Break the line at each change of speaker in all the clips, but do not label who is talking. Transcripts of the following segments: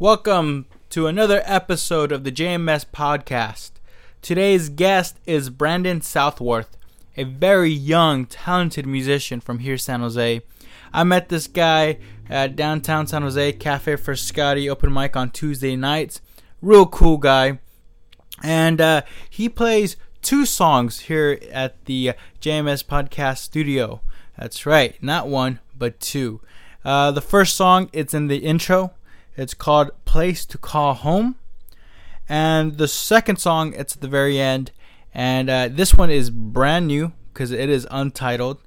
Welcome to another episode of the JMS podcast. Today's guest is Brandon Southworth, a very young, talented musician from here, San Jose. I met this guy at downtown San Jose Cafe Frascati open mic on Tuesday nights. Real cool guy. And uh, he plays two songs here at the JMS podcast studio. That's right, not one, but two. Uh, the first song, it's in the intro. It's called Place to Call Home. And the second song, it's at the very end. And uh, this one is brand new because it is untitled.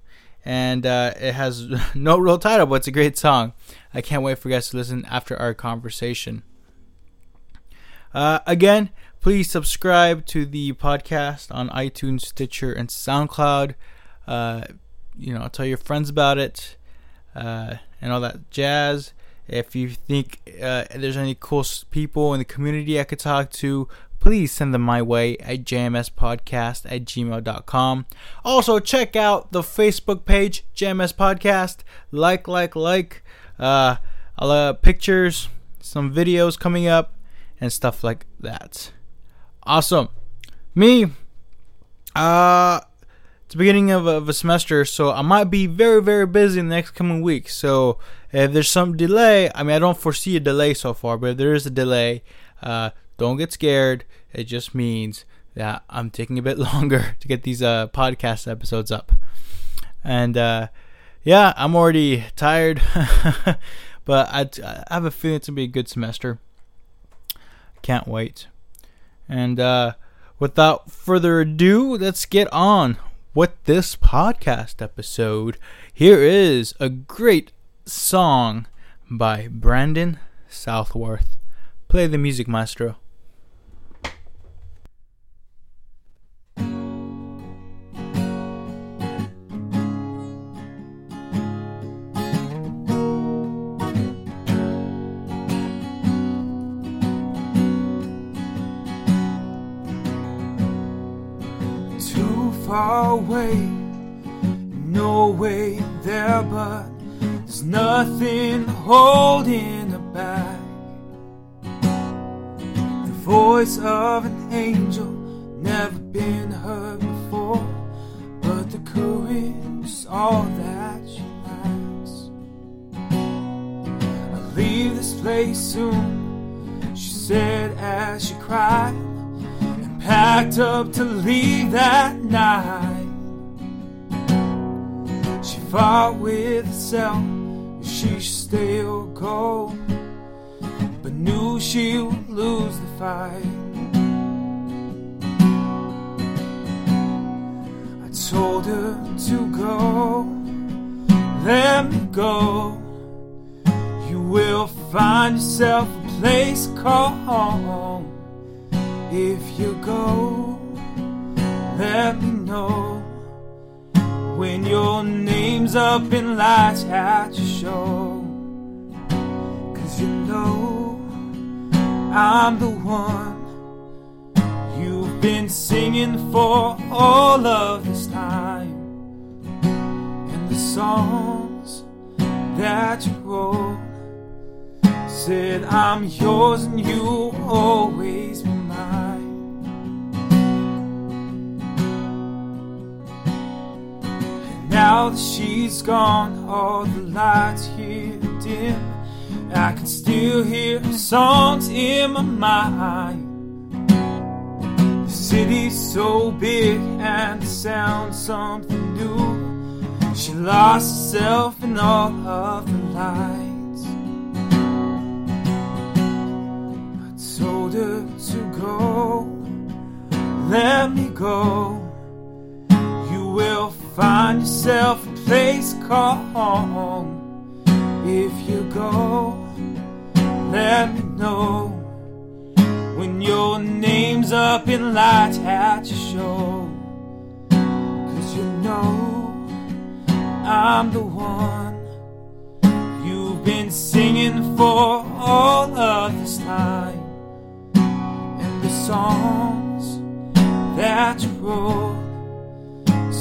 And uh, it has no real title, but it's a great song. I can't wait for you guys to listen after our conversation. Uh, again, please subscribe to the podcast on iTunes, Stitcher, and SoundCloud. Uh, you know, tell your friends about it uh, and all that jazz. If you think uh, there's any cool people in the community I could talk to, please send them my way at jmspodcast at gmail.com. Also, check out the Facebook page, JMS Podcast. Like, like, like. Uh, I'll pictures, some videos coming up, and stuff like that. Awesome. Me, uh, it's the beginning of, of a semester, so I might be very, very busy in the next coming week. So if there's some delay, I mean, I don't foresee a delay so far, but if there is a delay, uh, don't get scared. It just means that I'm taking a bit longer to get these uh, podcast episodes up. And uh, yeah, I'm already tired, but I, have a feeling it's going to be a good semester. Can't wait. And uh, without further ado, let's get on with this podcast episode. Here is a great song by Brandon Southworth. Play the music, maestro.
Too far away, no way there, but there's nothing holding her back. The voice of an angel, never been heard before, but the courage is all that she lacks. I'll leave this place soon, she said as she cried, and packed up to leave that night. She fought with herself she or go, but knew she would lose the fight. I told her to go, let me go. You will find yourself a place called home. If you go, let me know when your name's up in lights at your show. Cause you know I'm the one you've been singing for all of this time. And the songs that you wrote said I'm yours and you'll always be Now that she's gone, all the lights here dim. I can still hear songs in my mind. The city's so big and the sound something new. She lost herself in all of the lights. I told her to go, let me go. You will find yourself a place called home. If you go, let me know when your name's up in lights at your show. Cause you know I'm the one you've been singing for all of this time. And the songs that you wrote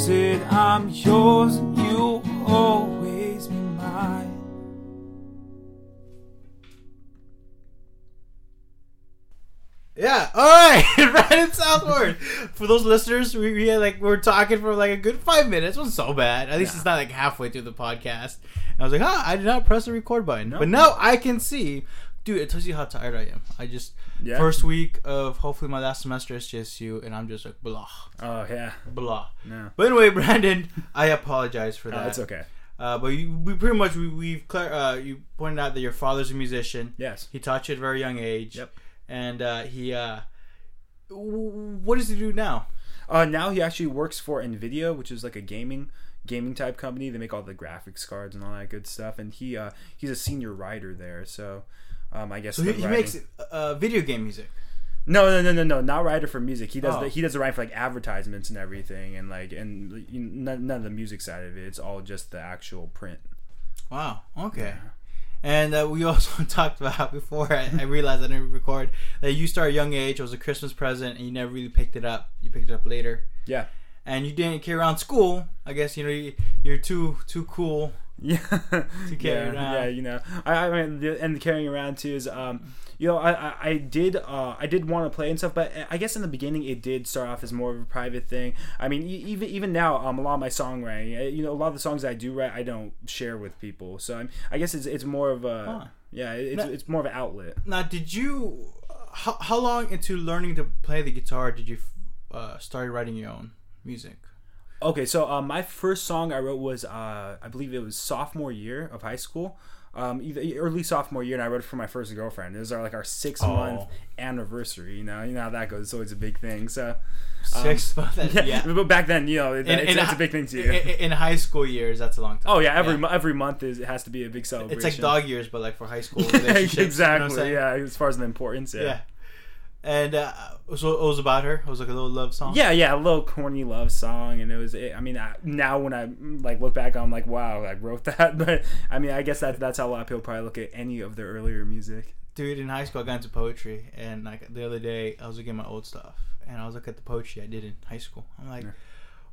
said I'm yours and you'll always be mine.
Yeah. All right. right in Southworth. For those listeners, we, we had like we are talking for like a good five minutes. It wasn't so bad. At least
Yeah.
it's not like halfway through the podcast. And I was like, huh, I did not press the record button.
No.
But now I can see. Dude, it tells you how tired I am. I just
Yeah.
first week of hopefully my last semester is JSU, and I'm just like blah
Oh yeah.
blah.
No.
But anyway, Brandon, I apologize for
No,
that.
it's okay.
Uh, but you, we pretty much we, we've clar- uh, you pointed out that your father's a musician.
Yes.
He taught you at a very young age.
Yep.
And uh, he, uh, w- what does he do now?
Uh, now he actually works for Nvidia, which is like a gaming gaming type company. They make all the graphics cards and all that good stuff. And he uh, he's a senior writer there. So um, I guess
So he, he makes uh, video game music.
no no no no no not writer for music. He does
Oh.
the, he does the writing for like advertisements and everything and like and you know, none, none of the music side of it. It's all just the actual print.
Wow. Okay. And uh, we also talked about before I, I realized I didn't record that you started young age. It was a Christmas present, and you never really picked it up. You picked it up later,
Yeah.
and you didn't carry around school. I guess you know you, you're too too cool.
Yeah,
carry
yeah,
around.
yeah. You know, I, I mean, the, and carrying around too is, um, you know, I, I, I did, uh, I did want to play and stuff, but I guess in the beginning it did start off as more of a private thing. I mean, even even now, um, a lot of my songwriting, uh, you know, a lot of the songs I do write, I don't share with people. So I'm, I guess it's it's more of a,
Huh.
yeah, it's
Now-
it's more of an outlet.
Now, did you? How, how long into learning to play the guitar did you uh, start writing your own music?
Okay, so um, my first song I wrote was uh, I believe it was sophomore year of high school, um, either early sophomore year, and I wrote it for my first girlfriend. It was our like our six month
Oh.
anniversary. You know, you know how that goes. It's always a big thing. So
Six months.
yeah,
yeah.
but back then, you know, it,
In-
it's,
in
it's a big thing to you.
in high school years, that's a long time.
Oh yeah, every
Yeah.
every month is it has to be a big celebration.
It's like dog years, but like for high school relationships. you know
exactly. yeah, as far as the importance.
Yeah.
Yeah.
And uh, so it was about her. It was like a little love song.
Yeah, yeah, a little corny love song, and it was. I mean, I, now when I like look back, I'm like, wow, I wrote that. But I mean, I guess that that's how a lot of people probably look at any of their earlier music.
Dude, in high school, I got into poetry, and like the other day, I was looking at my old stuff, and I was looking at the poetry I did in high school. I'm like,
Yeah.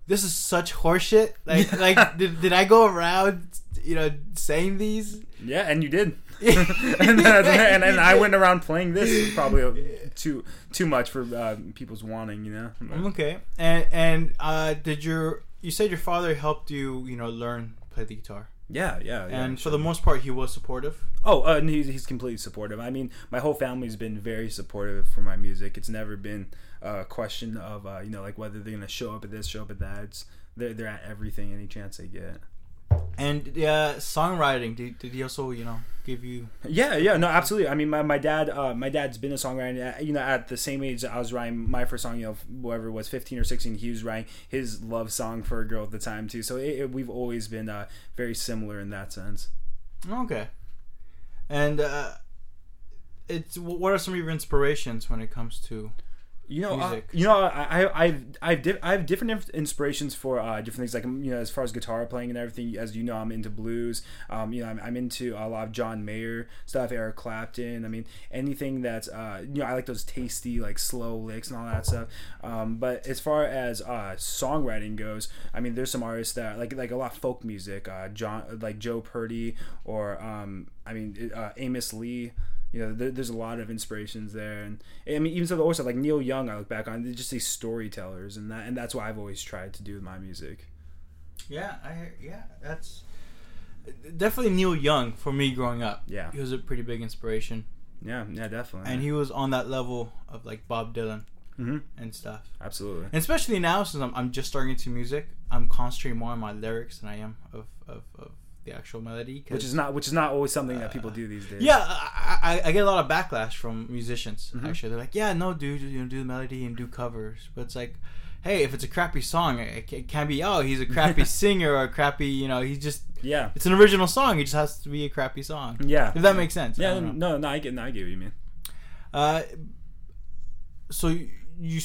this is such horseshit. Like, like did, did I go around, you know, saying these?
Yeah, and you did. and, and then I went around playing this probably too too much for uh, people's wanting, you know.
Okay, and and uh, did your you said your father helped you, you know, learn play the guitar,
Yeah, yeah. yeah
and for
sure.
the most part, he was supportive.
Oh, uh, and he's, he's completely supportive. I mean, my whole family's been very supportive for my music. It's never been a question of, uh, you know, like whether they're going to show up at this, show up at that. It's, they're, they're at everything any chance they get.
And uh, songwriting, did, did he also, you know, give you?
Yeah, yeah, no, absolutely. I mean, my, my dad, uh, my dad's been a songwriter. uh, You know, at the same age I was writing my first song, you know, whatever it was, fifteen or sixteen, he was writing his love song for a girl at the time too. So it, it, we've always been uh, very similar in that sense.
Okay, and uh, it's what are some of your inspirations when it comes to?
You know, uh, you know, I, I, I've, I've, di- I have different inspirations for uh, different things. Like, you know, as far as guitar playing and everything, as you know, I'm into blues. Um, you know, I'm, I'm into a lot of John Mayer stuff, Eric Clapton. I mean, anything that's, uh, you know, I like those tasty, like slow licks and all that stuff. Um, but as far as uh, songwriting goes, I mean, there's some artists that like, like a lot of folk music, uh, John, like Joe Purdy, or um, I mean, uh, Amos Lee you know, there, there's a lot of inspirations there, and I mean, even so, the also like Neil Young, I look back on, they're just these storytellers, and that, and that's what I've always tried to do with my music.
Yeah, I yeah, that's definitely Neil Young for me growing up.
Yeah,
He was a pretty big inspiration,
yeah, yeah, definitely,
and he was on that level of like Bob Dylan
hmm
and stuff.
absolutely,
And especially now, since I'm, I'm just starting into music, I'm concentrating more on my lyrics than I am of, of, of the actual melody. 'cause-
which is not, which is not always something that people do these days.
yeah, I, I, I get a lot of backlash from musicians.
Mhm.
Actually, they're like, "Yeah, no, dude, you know, do the melody and do covers." But it's like, hey, if it's a crappy song, it, it can't be. Oh, he's a crappy singer or a crappy. You know, he's just.
yeah,
It's an original song. It just has to be a crappy song.
yeah,
If that makes sense.
Yeah,
don't
no, no, I get, no, I get what you mean.
Uh, so you, you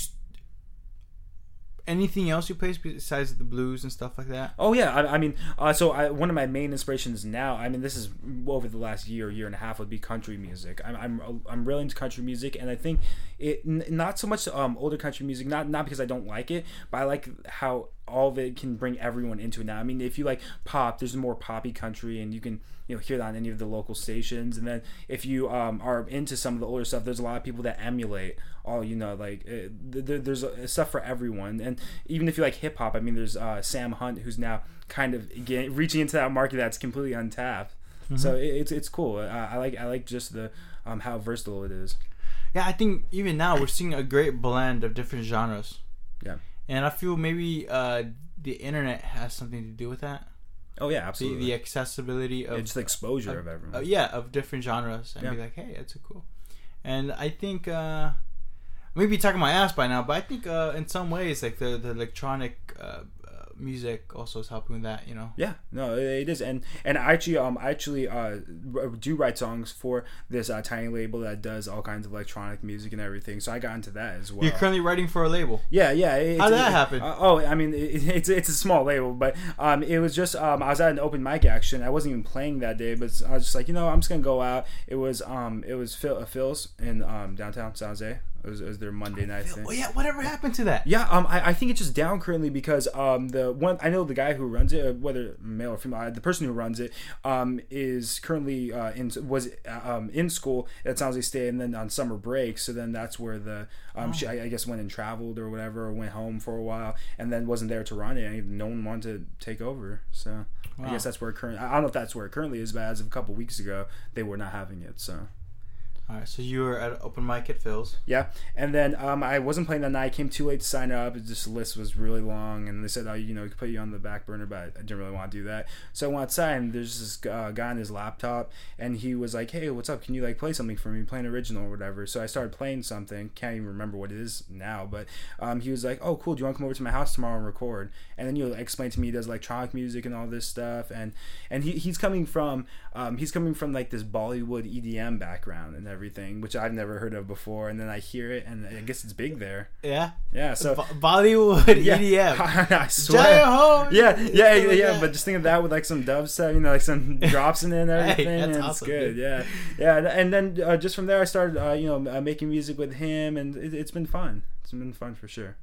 anything else you play besides the blues and stuff like that?
Oh yeah, I, I mean, uh, so I, one of my main inspirations now, I mean, this is over the last year, year and a half, would be country music. I'm, I'm, I'm really into country music, and I think it n- not so much um, older country music, not not because I don't like it, but I like how all of it can bring everyone into it now. I mean, if you like pop, there's more poppy country, and you can you know hear that on any of the local stations. And then if you um, are into some of the older stuff, there's a lot of people that emulate all you know like uh, th- there's uh, stuff for everyone. And even if you like hip hop, I mean, there's uh, Sam Hunt who's now kind of again, reaching into that market that's completely untapped. Mm-hmm. So it, it's it's cool. I, I, like I like just the um, how versatile it is.
Yeah, I think even now we're seeing a great blend of different genres.
Yeah
and I feel maybe uh, the internet has something to do with that.
Oh yeah, absolutely.
The, the accessibility of
it's the exposure of, of everyone.
Uh, yeah, of different genres, and yeah. be like, hey, that's a cool. And I think uh, maybe talking my ass by now, but I think uh, in some ways, like the the electronic uh, music also is helping with that you know?
Yeah no it is and and i actually um i actually uh do write songs for this uh, tiny label that does all kinds of electronic music and everything so i got into that as well.
you're currently writing for a label?
Yeah yeah
how did that happen?
uh, oh i mean it, it's it's a small label but um it was just um i was at an open mic action i wasn't even playing that day but i was just like you know i'm just gonna go out. It was um it was phil uh, phil's in um downtown san jose it was, it was their Monday night thing.
yeah, whatever happened to that?
Yeah, um, I, I think it's just down currently because um the one I know the guy who runs it, uh, whether male or female, the person who runs it, um, is currently uh, in was uh, um in school at San Jose State and then on summer break. So then that's where the um oh. she I, I, guess went and traveled or whatever, or went home for a while and then wasn't there to run it. And no one wanted to take over. So wow. I guess that's where current. I don't know if that's where it currently is, but as of a couple weeks ago, they were not having it. So.
All right, so you were at open mic at Phil's.
Yeah, and then um, I wasn't playing that night. I came too late to sign up. it This list was really long, and they said, "Oh, you know, we could put you on the back burner," but I didn't really want to do that. So I went outside, and there's this uh, guy on his laptop, and he was like, "Hey, what's up? Can you like play something for me? Play an original or whatever." So I started playing something. Can't even remember what it is now, but um, he was like, "Oh, cool. Do you want to come over to my house tomorrow and record?" And then you know, explain to me he does electronic music and all this stuff, and and he, he's coming from um, he's coming from like this Bollywood EDM background and everything, which I've never heard of before. And then I hear it, and I guess it's big there.
Yeah.
Yeah. So
Bollywood yeah. EDM.
I swear. Yeah, yeah, yeah, yeah, yeah. But just think of that with like some dubstep, you know, like some drops in it and everything, hey, and awesome, it's good. Dude. Yeah, yeah. And then uh, just from there, I started, uh, you know, uh, making music with him, and it, it's been fun. It's been fun for sure.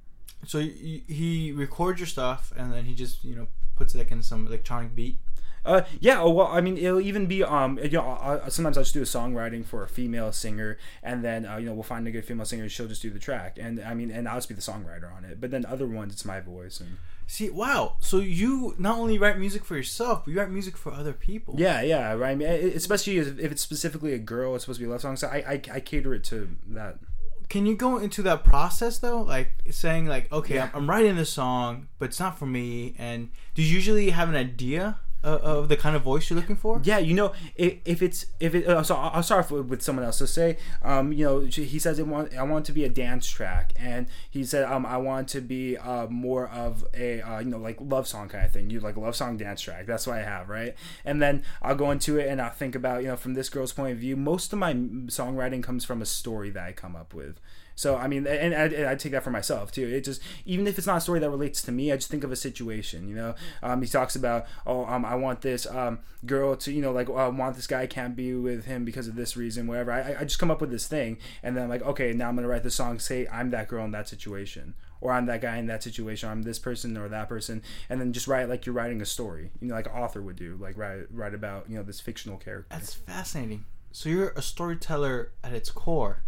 So he records your stuff, and then he just, you know, puts it like in some electronic beat.
Uh, yeah. Oh, well, I mean, it'll even be um, you know, I, sometimes I'll just do a songwriting for a female singer, and then uh, you know we'll find a good female singer, she'll just do the track, and I mean, and I'll just be the songwriter on it. But then other ones, it's my voice and.
See, wow. So you not only write music for yourself, but you write music for other people.
Yeah, yeah. Right. I mean, especially if it's specifically a girl, it's supposed to be a love song. So I, I, I cater it to that.
Can you go into that process though, like saying like, okay, yeah. I'm, I'm writing this song, but it's not for me. And do you usually have an idea uh, of the kind of voice you're looking for?
Yeah, you know, if, if it's if it, uh, so I'll start with, with someone else. So say, um, you know, he says it want I want to be a dance track, and he said, um, I want to be uh, more of a uh, you know like love song kind of thing. You like love song dance track. That's what I have, right? And then I'll go into it and I'll think about you know from this girl's point of view. Most of my songwriting comes from a story that I come up with. So I mean, and I, I take that for myself too. It just even if it's not a story that relates to me, I just think of a situation. You know, um, he talks about oh, um, I want this um, girl to you know like oh, I want this guy can't be with him because of this reason, whatever. I, I just come up with this thing, and then I'm like, okay, now I'm gonna write the song. Say I'm that girl in that situation, or I'm that guy in that situation, or I'm this person or that person, and then just write like you're writing a story, you know, like an author would do, like write write about you know this fictional character.
That's fascinating. So you're a storyteller at its core.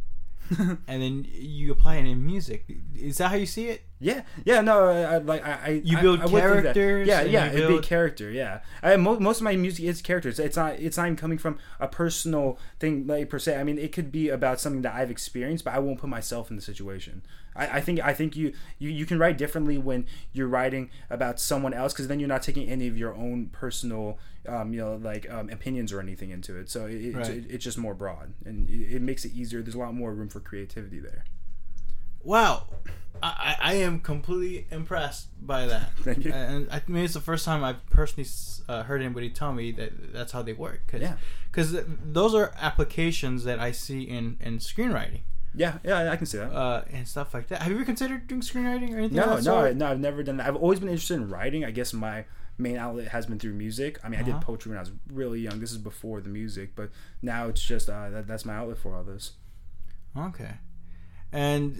and then you apply it in music. Is that how you see it?
Yeah, yeah. No, I, like I,
you build
I, I
characters.
Yeah, yeah. It'd build... be character. Yeah, I, mo- most of my music is characters. It's not. It's not even coming from a personal thing, like per se. I mean, it could be about something that I've experienced, but I won't put myself in the situation. I, I think I think you, you you can write differently when you're writing about someone else because then you're not taking any of your own personal um, you know like um, opinions or anything into it. So it, right. it, it's just more broad and it, it makes it easier. There's a lot more room for creativity there.
Wow, I, I am completely impressed by that.
Thank you.
And I mean, it's the first time I've personally uh, heard anybody tell me that that's how they work. Cause,
yeah.
Because those are applications that I see in in screenwriting.
Yeah, yeah, I can see that.
Uh, and stuff like that. Have you ever considered doing screenwriting or anything?
No, no, no. I've never done that. I've always been interested in writing. I guess my main outlet has been through music. I mean, uh-huh. I did uh-huh. poetry when I was really young. This is before the music, but now it's just uh, that, that's my outlet for all this.
Okay, and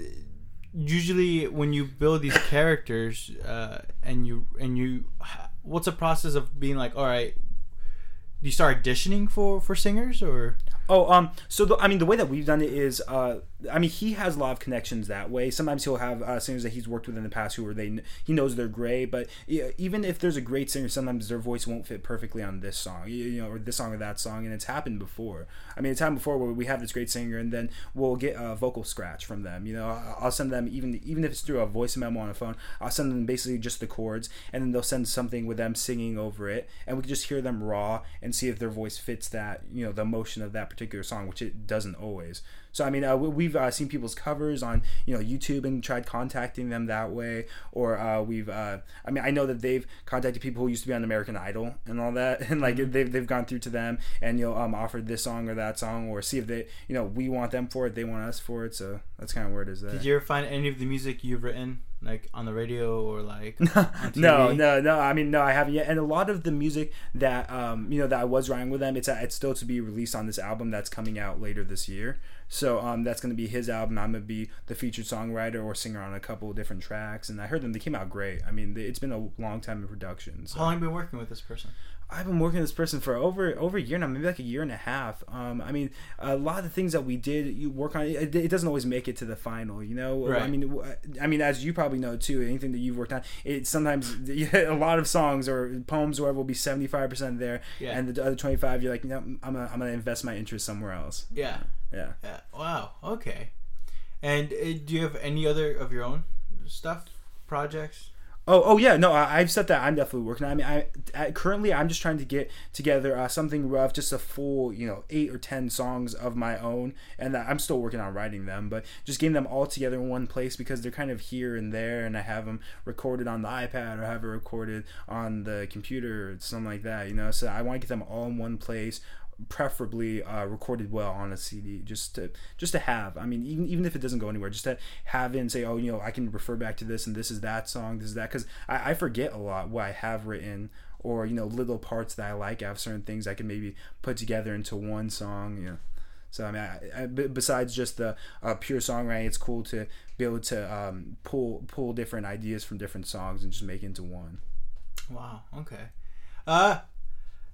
usually when you build these characters uh, and you and you what's the process of being like all right do you start auditioning for for singers or
Oh, um, so the, I mean, the way that we've done it is, uh, I mean, he has a lot of connections that way. Sometimes he'll have uh, singers that he's worked with in the past who are they he knows they're great, but even if there's a great singer, sometimes their voice won't fit perfectly on this song, you, know, or this song or that song, and it's happened before. I mean, it's happened before where we have this great singer, and then we'll get a vocal scratch from them. You know, I'll send them even even if it's through a voice memo on a phone, I'll send them basically just the chords, and then they'll send something with them singing over it, and we can just hear them raw and see if their voice fits that, you know, the emotion of that particular song, which it doesn't always. So I mean, uh, we've uh, seen people's covers on you know YouTube and tried contacting them that way, or uh, we've uh, I mean I know that they've contacted people who used to be on American Idol and all that, and like mm-hmm. they've they've gone through to them and you know um offered this song or that song, or see if they you know we want them for it, they want us for it. So that's kind of where it is. There.
Did you ever find any of the music you've written like on the radio or like
no no no i mean no i haven't yet and a lot of the music that um you know that i was writing with them it's it's still to be released on this album that's coming out later this year so um, that's going to be his album. I'm going to be the featured songwriter or singer on a couple of different tracks. And I heard them; they came out great. I mean, it's been a long time in production.
So. How long have you been working with this person?
I've been working with this person for over over a year now, maybe like a year and a half. Um, I mean, a lot of the things that we did, you work on, it, it doesn't always make it to the final. You know, right. I mean, I mean, as you probably know too, anything that you've worked on, it sometimes a lot of songs or poems or whatever will be seventy five percent there, yeah. and the other twenty five, you're like, you know, I'm gonna, I'm gonna invest my interest somewhere else.
Yeah.
Yeah.
Yeah. Wow. Okay. And uh, do you have any other of your own stuff, projects?
Oh, oh yeah, no, I, have said that I'm definitely working. I mean, I, I currently I'm just trying to get together uh, something rough, just a full, you know, eight or ten songs of my own, and I'm still working on writing them, but just getting them all together in one place because they're kind of here and there, and I have them recorded on the iPad or have it recorded on the computer or something like that, you know. So I want to get them all in one place, preferably uh, recorded well on a CD, just to just to have. I mean, even even if it doesn't go anywhere, just to have it and say, oh, you know, I can refer back to this and this is that song, this is that, because I, I forget a lot what I have written or you know little parts that I like. I have certain things I can maybe put together into one song. Know. So I mean, I, I, besides just the uh, pure songwriting, it's cool to be able to um, pull pull different ideas from different songs and just make into one.
Wow. Okay. Uh,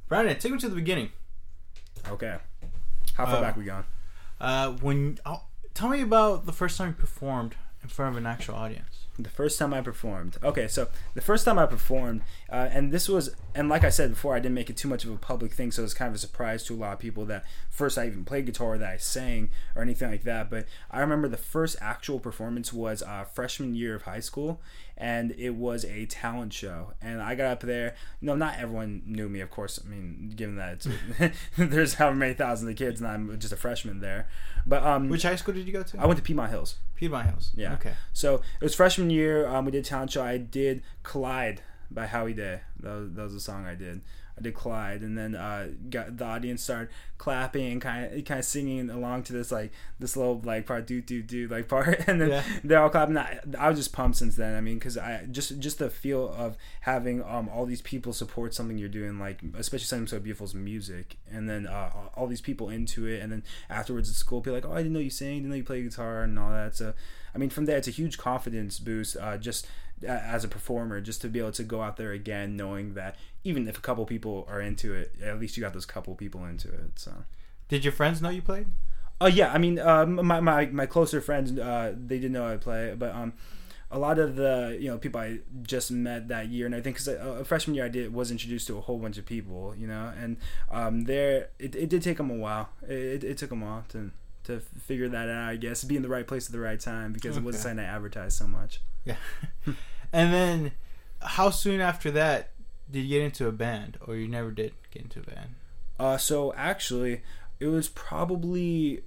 Brandon, take me to the beginning.
Okay. How far uh, back we gone?
Uh, when oh, tell me about the first time you performed in front of an actual audience.
The first time I performed. Okay, so the first time I performed, uh, and this was, and like I said before, I didn't make it too much of a public thing, so it was kind of a surprise to a lot of people that first I even played guitar, that I sang, or anything like that. But I remember the first actual performance was uh, freshman year of high school, and it was a talent show. And I got up there. You know, not everyone knew me, of course. I mean, given that there's however many thousands of kids, and I'm just a freshman there. But um,
which high school did you go to?
I went to Piedmont Hills.
Piedmont Hills.
Yeah.
Okay.
So it was freshman year. Um, we did talent show. I did Collide by Howie Day. That was, that was a song I did. I did Collide, and then uh, got the audience started clapping and kind of kind of singing along to this like this little like part do do do like part, and then yeah. they're all clapping. I, I was just pumped since then. I mean, because I just just the feel of having um all these people support something you're doing, like especially something so beautiful's music, and then uh, all these people into it, and then afterwards at school, people like, oh, I didn't know you sang, didn't know you play guitar, and all that. So, I mean, from there, it's a huge confidence boost. Uh, just as a performer just to be able to go out there again knowing that even if a couple people are into it at least you got those couple people into it so
did your friends know you played
oh uh, yeah i mean uh, my, my my closer friends uh, they didn't know i play but um a lot of the you know people I just met that year and I think because a, freshman year I did was introduced to a whole bunch of people you know and um there it, it did take them a while it, it took them a while to to figure that out I guess be in the right place at the right time because okay. it wasn't something I advertised so much
yeah. and then, how soon after that did you get into a band, or you never did get into a band?
Uh, so actually, it was probably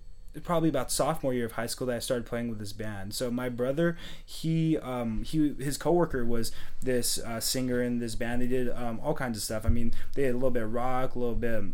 probably about sophomore year of high school that I started playing with this band. So my brother, he um he his coworker was this uh, singer in this band. They did um, all kinds of stuff. I mean, they had a little bit of rock, a little bit. Of,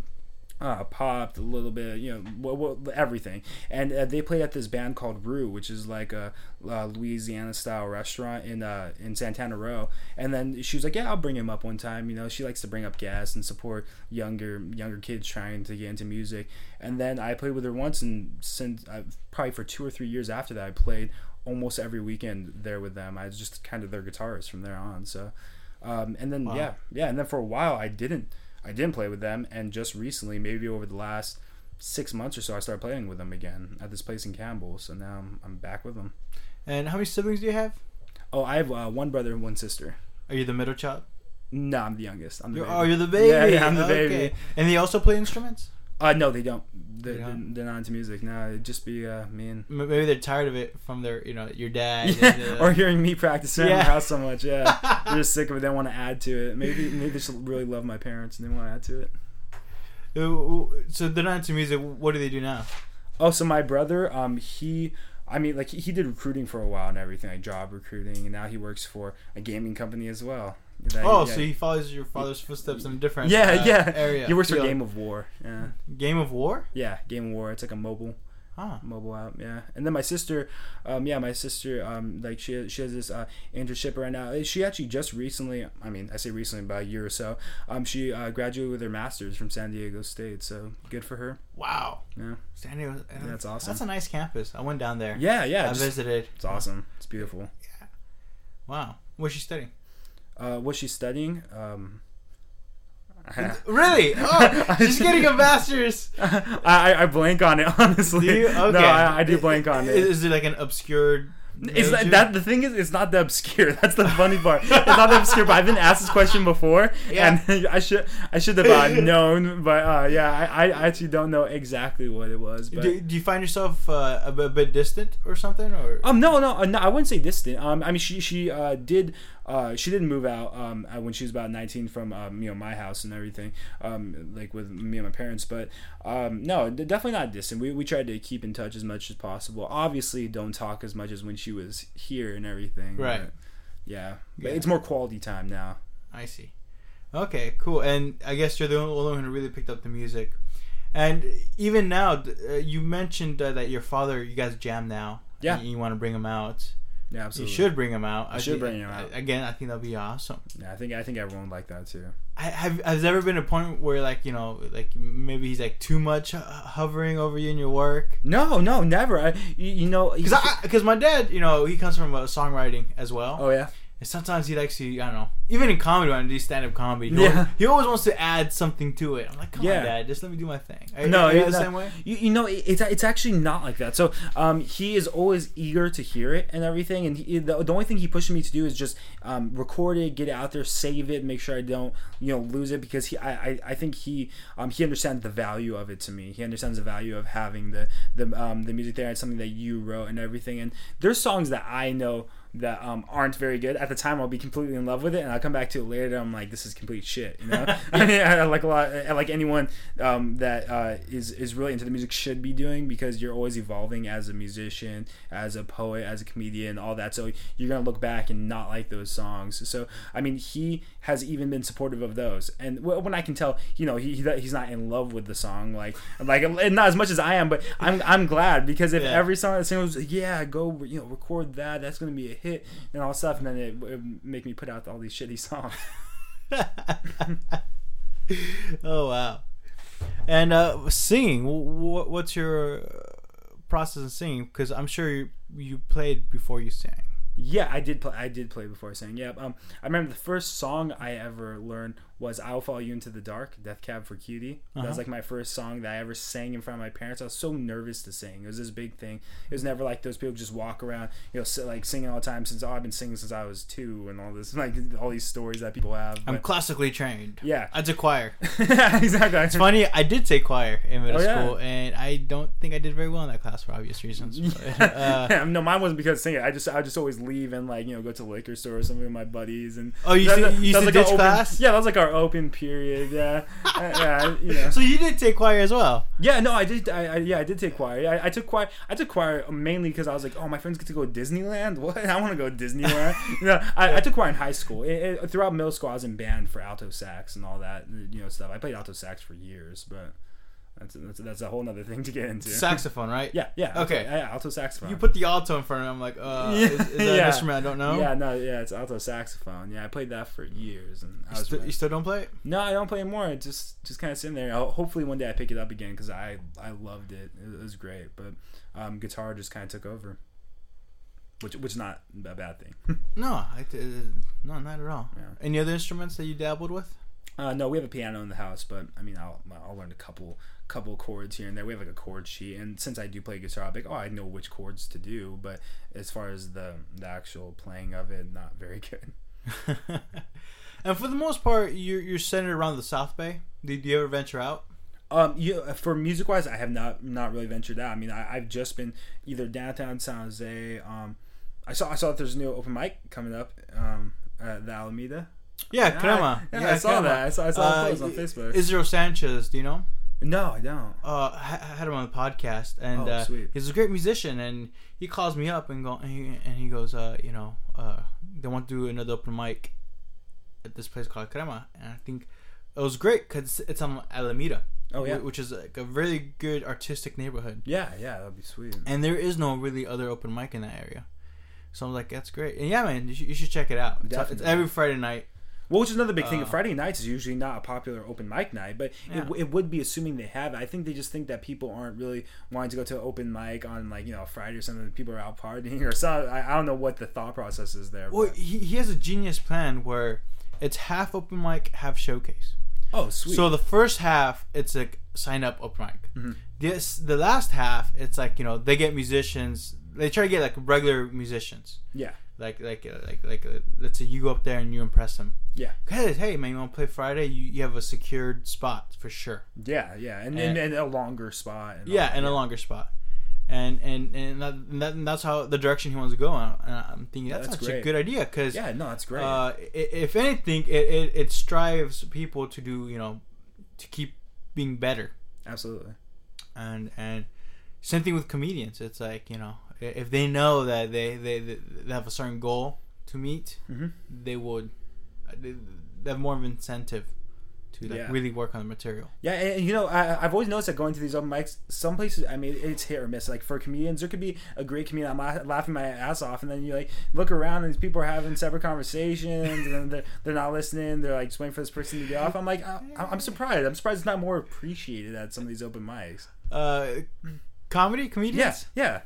uh, popped a little bit, you know, what, what, everything. And uh, they played at this band called Rue, which is like a, uh Louisiana style restaurant in uh, in Santana Row. And then she was like, "Yeah, I'll bring him up one time." You know, she likes to bring up guests and support younger younger kids trying to get into music. And then I played with her once, and since uh, probably for two or three years after that, I played almost every weekend there with them. I was just kind of their guitarist from there on. So, um, and then
Wow.
yeah, yeah, and then for a while I didn't. I didn't play with them, and just recently, maybe over the last six months or so, I started playing with them again at this place in Campbell. So now I'm, I'm back with them.
And how many siblings do you have?
Oh, I have uh, one brother and one sister.
Are you the middle child?
No, I'm the youngest. I'm the
You're,
baby.
oh, you're the baby.
Yeah, yeah, I'm the
Okay.
baby.
And they also play instruments?
Uh, no, they don't. They're,
They don't?
they're not into music. No, it'd just be uh, me and
Maybe they're tired of it from their, you know, your dad.
yeah,
and, uh,
or hearing me practice around
Yeah.
the house so much. Yeah, they're just sick of it. They want to add to it. Maybe maybe they should really love my parents and they want to add to it.
Uh, So they're not into music. What do they do now?
Oh, so my brother, um, he, I mean, like he, did recruiting for a while and everything, like job recruiting, and now he works for a gaming company as well. That-
Oh,
yeah.
so he follows your father's footsteps in a different area.
yeah,
uh,
yeah.
area.
He works for. Game of War. Yeah,
Game of War.
yeah, Game of War. It's like a mobile
Ah,
mobile app. Yeah, and then my sister, um, yeah, my sister, um, like she she has this uh, internship right now. She actually just recently, I mean, I say recently, about a year or so, um, she uh, graduated with her master's from San Diego State. So good for her.
wow.
Yeah,
San Diego. uh,
that's awesome.
That's a nice campus. I went down there.
yeah, yeah.
I
just-
visited.
it's awesome. It's beautiful. Yeah.
Wow. What's she studying?
Uh, what she's studying? Um,
Really? Oh, she's getting a master's.
I, I blank on it honestly.
Do you? Okay.
No, I, I do blank on it.
Is it like an obscure?
It's
major?
that, that the thing is, it's not the obscure. That's the funny part. It's not the obscure. But I've been asked this question before,
Yeah.
and I should I should have uh, known. But uh, yeah, I, I actually don't know exactly what it was. But
Do, do you find yourself uh, a, bit- a bit distant or something? Or
um, no, no, uh, no, I wouldn't say distant. Um, I mean, she she uh, did uh, she didn't move out um when she was about nineteen from um you know my house and everything um like with me and my parents. But um no, definitely not distant. We we tried to keep in touch as much as possible. Obviously, don't talk as much as when she was here and everything.
Right.
but yeah, but
Yeah.
it's more quality time now.
I see. Okay, cool. And I guess you're the only one who really picked up the music. And even now, uh, you mentioned uh, that your father, you guys jam now.
Yeah.
And you want to bring him out.
Yeah, absolutely.
You should bring him out.
I should
thi-
bring him out.
Again, I think that'd be awesome.
Yeah, I think I think everyone would like that too.
I, have has there ever been a point where like you know like maybe he's like too much hovering over you in your work?
No, no, never. I you, you know
Because because my dad, you know, he comes from uh, songwriting as well.
oh yeah.
And sometimes he likes to, I don't know, even in comedy when I do stand up comedy, he,
Yeah.
always, he always wants to add something to it. I'm like, come
Yeah.
on, dad, just let me do my thing. Are,
No,
are you the same way?
You, you know, it- it's it's actually not like that. So, um, he is always eager to hear it and everything. And he, the, the only thing he pushes me to do is just um, record it, get it out there, save it, make sure I don't you know lose it because he I, I, I think he um, he understands the value of it to me. He understands the value of having the the um, the music there. It's something that you wrote and everything. And there's songs that I know that um, aren't very good at the time. I'll be completely in love with it, and I'll come back to it later. And I'm like, this is complete shit. You know, I mean, I, like a lot, I like anyone um, that uh, is is really into the music should be doing because you're always evolving as a musician, as a poet, as a comedian, all that. So you're gonna look back and not like those songs. So I mean, he has even been supportive of those. And when I can tell, you know, he he- he's not in love with the song, like like not as much as I am, but I'm I'm glad because if
Yeah.
every song that was yeah, go you know record that, that's gonna be a hit and all stuff, and then it would make me put out all these shitty songs.
oh wow! And uh, singing, wh- what's your uh, process of singing? Because I'm sure you, you played before you sang.
Yeah, I did play. I did play before I sang. Yeah, um, I remember the first song I ever learned was "I Will Follow You Into the Dark," Death Cab for Cutie. That
Uh-huh.
was like my first song that I ever sang in front of my parents. I was so nervous to sing. It was this big thing. It was never like those people just walk around, you know, sit, like singing all the time. Since oh, I've been singing since I was two, and all this, like all these stories that people have.
I'm classically trained.
yeah,
I did choir.
exactly.
It's funny. I did take choir in middle
Oh, yeah.
school, and I don't think I did very well in that class for obvious reasons. But, uh,
no, mine wasn't because of singing. I just I just always leave and like you know go to the liquor store or something with my buddies and.
Oh, you
That-
used to-
that-
you used
that
to
like
ditch class?
Yeah, that was like our open period. Yeah, Uh, yeah, you know.
so you did take choir as well.
Yeah, no, I did. I, I yeah, I did take choir. I, I took choir. I took choir mainly because I was like, oh, my friends get to go to Disneyland. What? I want to go to Disneyland. you know, I, I took choir in high school. It, it- throughout middle school, I was in band for alto sax and all that. You know, stuff. I played alto sax for years, but That's that's, that's a whole other thing to get into.
Saxophone, right?
yeah, yeah. alto-
Okay.
yeah, alto saxophone.
You put the alto in front of me. I'm like, uh,
Yeah.
is, is that
Yeah.
an instrument I don't know?
Yeah, no, yeah, it's alto saxophone. Yeah, I played that for years, and I
You,
was
sti- you still don't play it?
no, I don't play anymore. It just just kind of sitting there. I'll, hopefully, one day I pick it up again because I I loved it. It was great, but um, guitar just kind of took over, which which is not a bad thing.
No, I, uh, no, not at all.
Yeah.
Any other instruments that you dabbled with?
Uh, no, we have a piano in the house, but I mean, I'll I'll learn a couple couple chords here and there. We have like a chord sheet, and since I do play guitar, I'll be like, oh, I know which chords to do. But as far as the the actual playing of it, not very good.
and for the most part, you're you're centered around the South Bay. Did you ever venture out?
Um, you for music wise, I have not not really ventured out. I mean, I, I've just been either downtown San Jose. Um, I saw I saw that there's a new open mic coming up. Um, at the Alameda.
Yeah,
Yeah,
Crema.
yeah, I saw that. I saw- I saw the
Uh,
on Facebook.
Israel Sanchez, do you know?
No, I don't.
uh, I had him on the podcast, and
Oh,
uh,
sweet.
he's a great musician. And he calls me up and go, and he, and he goes, uh, you know, uh, they want to do another open mic at this place called Crema, and I think it was great because it's on Alameda,
Oh yeah,
which is like a really good artistic neighborhood,
yeah, yeah. That'd be sweet.
and there is no really other open mic in that area. So I'm like, that's great, and yeah, man, you should, you should check it out. It's, it's every Friday night.
Well, which is another big thing.
Uh,
Friday nights is usually not a popular open mic night, but
Yeah.
it, it would be assuming they have it. I think they just think that people aren't really wanting to go to open mic on like you know Friday or something. People are out partying or something. I, I don't know what the thought process is there.
Well, he, he has a genius plan where it's half open mic, half showcase.
oh, sweet.
So the first half, it's like sign up open mic.
Mhm.
This the last half, it's like you know they get musicians. They try to get like regular musicians.
yeah,
Like like uh, like like uh, let's say you go up there and you impress them.
Yeah.
Cause hey man, you want to play Friday? You, you have a secured spot for sure.
yeah, yeah, and and, and a longer spot. And
Yeah, and a longer spot. And and and, that, and, that, and that's how the direction he wants to go. And I'm thinking that's,
That's
such a good idea because
Yeah, no, that's great.
uh, if anything, it, it, it strives people to do, you know, to keep being better.
Absolutely.
And and same thing with comedians. It's like you know, if they know that they they, they have a certain goal to meet,
Mhm.
they would they, they have more of an incentive to like
Yeah.
really work on the material.
Yeah, and, you know, I, I've always noticed that going to these open mics, some places, I mean, it's hit or miss. Like for comedians, there could be a great comedian, I'm la- laughing my ass off, and then you like look around and these people are having separate conversations, and they're, they're not listening. They're like just waiting for this person to get off. I'm like, I, I'm surprised. I'm surprised it's not more appreciated at some of these open mics.
Uh, comedy comedians.
Yeah, yeah,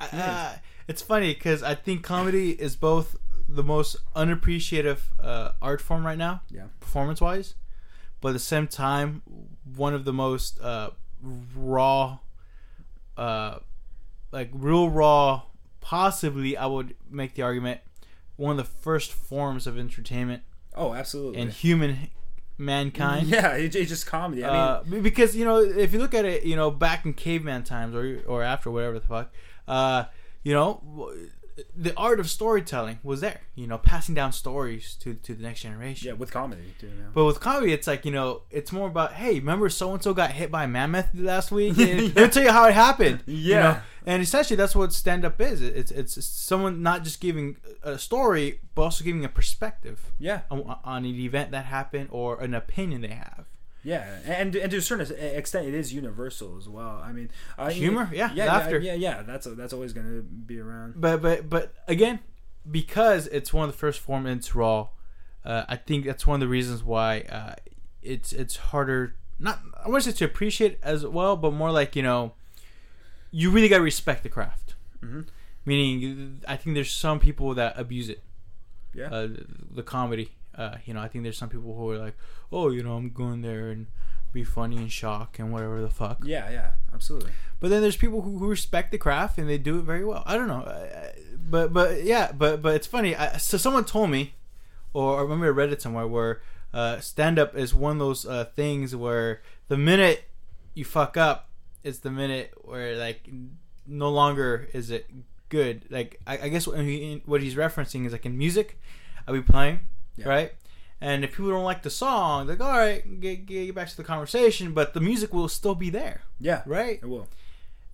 Uh, it's funny because I think comedy is both the most unappreciative uh, art form right now,
Yeah.
performance wise, but at the same time, one of the most uh, raw, uh, like real raw. Possibly, I would make the argument one of the first forms of entertainment
Oh, absolutely.
in human mankind.
yeah, it's just comedy. I mean,
Uh, because you know, if you look at it, you know, back in caveman times or or after whatever the fuck, uh, you know, the art of storytelling was there. You know, passing down stories to to the next generation.
yeah, with comedy too. Yeah.
But with comedy, it's like you know, it's more about hey, remember so and so got hit by a mammoth last week? And Let me tell you how it happened. you
Yeah.
know? and essentially that's what stand up is. It's it's someone not just giving a story, but also giving a perspective
yeah,
on, on an event that happened or an opinion they have.
Yeah, and and to a certain extent, it is universal as well. I mean, uh,
Humor? Yeah,
yeah,
laughter.
yeah, yeah, yeah. That's that's always going to be around.
but but but again, because it's one of the first form and it's raw, uh, I think that's one of the reasons why uh, it's it's harder. Not I want to say to appreciate as well, but more like you know, you really gotta respect the craft.
Mhm.
Meaning, I think there's some people that abuse it.
Yeah.
Uh, the comedy. Uh, you know, I think there's some people who are like, oh, you know, I'm going there and be funny and shock and whatever the fuck.
Yeah, yeah, absolutely.
But then there's people who, who respect the craft and they do it very well. I don't know, I- but but yeah, but but it's funny. I, so someone told me, or I remember I read it somewhere where uh, stand up is one of those uh, things where the minute you fuck up, it's the minute where like no longer is it good. Like I, I guess what, he, what he's referencing is like in music, I'll be playing,
Yeah.
right? And if people don't like the song, they're like, all right, get, get back to the conversation, but the music will still be there,
Yeah,
right?
it will.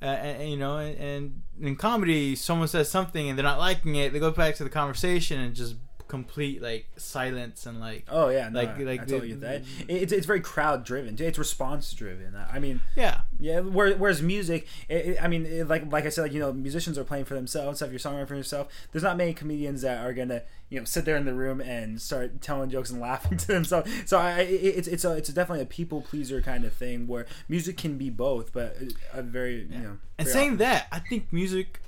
uh, and, and, you know, and, and in comedy, someone says something and they're not liking it, they go back to the conversation and just complete like silence and like
Oh yeah, no,
Like-
like, I totally
the-
get that. Mm. It's it's very crowd driven. It's response driven. I mean,
yeah
yeah. where- Whereas music, it, it- I mean, it, like like I said, like you know, musicians are playing for themselves. If you're songwriting for yourself, there's not many comedians that are gonna you know sit there in the room and start telling jokes and laughing to themselves. So I, it, it's it's a it's definitely a people pleaser kind of thing where music can be both, but a very you know.
and saying
often-
that i think music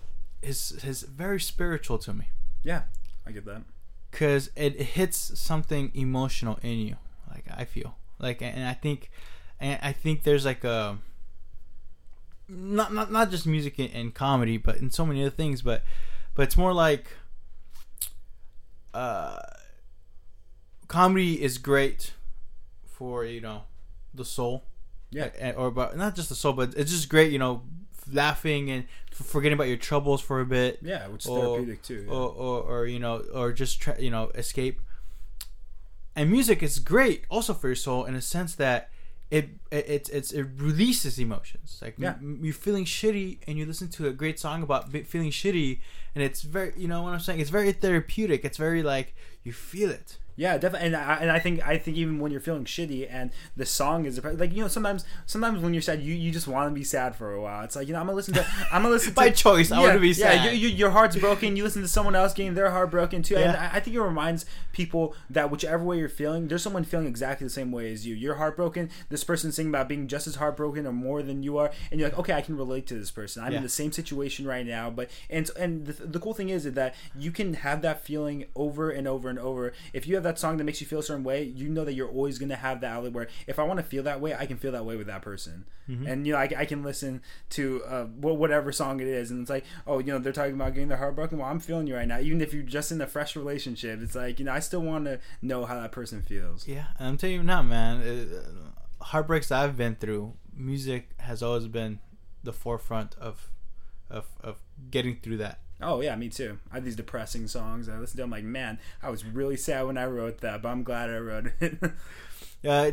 is is very spiritual to me
yeah, I get that.
Because it, it hits something emotional in you like i feel like and i think and i think there's like a not not, not just music and, and comedy but in so many other things but but it's more like uh comedy is great for you know the soul
Yeah.
A- or but not just the soul but it's just great you know laughing and forgetting about your troubles for a bit
Yeah, which is
Or-
therapeutic too. yeah.
or, or, or you know or just try, you know escape and music is great also for your soul in a sense that it it it's, it's it releases emotions like
Yeah.
m- you're feeling shitty and you listen to a great song about feeling shitty and it's very you know what i'm saying it's very therapeutic it's very like you feel it
Yeah, definitely, and I, and I think I think even when you're feeling shitty and the song is like you know sometimes sometimes when you're sad you, you just want to be sad for a while. It's like you know I'm gonna listen to I'm gonna listen to
By choice, I wanna be
Yeah,
sad.
you, you, your heart's broken. You listen to someone else getting their heart broken too. And I, I think it reminds people that whichever way you're feeling, there's someone feeling exactly the same way as you. You're heartbroken. This person's singing about being just as heartbroken or more than you are, and you're like, okay, I can relate to this person. I'm
Yeah.
in the same situation right now. But and and the, the cool thing is that you can have that feeling over and over and over. If you have that song that makes you feel a certain way, you know that you're always gonna have that outlet where if I want to feel that way, I can feel that way with that person. And you know, I, I can listen to uh, whatever song it is, and it's like, oh, you know, they're talking about getting their heart broken. Well, I'm feeling you right now, even if you're just in a fresh relationship. It's like you know, I still want to know how that person feels.
yeah and i'm telling you now man uh, heartbreaks i've been through music has always been the forefront of of of getting through that
Oh yeah, me too. I have these depressing songs. I listen to. them like, man, I was really sad when I wrote that, but I'm glad I wrote it.
Uh,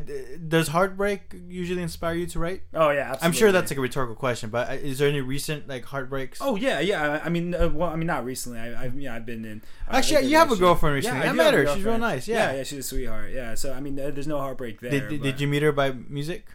does heartbreak usually inspire you to write?
oh yeah, absolutely.
I'm sure that's like a rhetorical question, but uh, is there any recent like heartbreaks?
Oh yeah, yeah. I I mean, uh, well, I mean, not recently. I, I've yeah, I've been in. Uh,
Actually, you have a girlfriend recently. I
do
met her. She's real nice, yeah.
yeah, she's a sweetheart. Yeah, so I mean, uh, there's no heartbreak there.
did, did, did you meet her by music?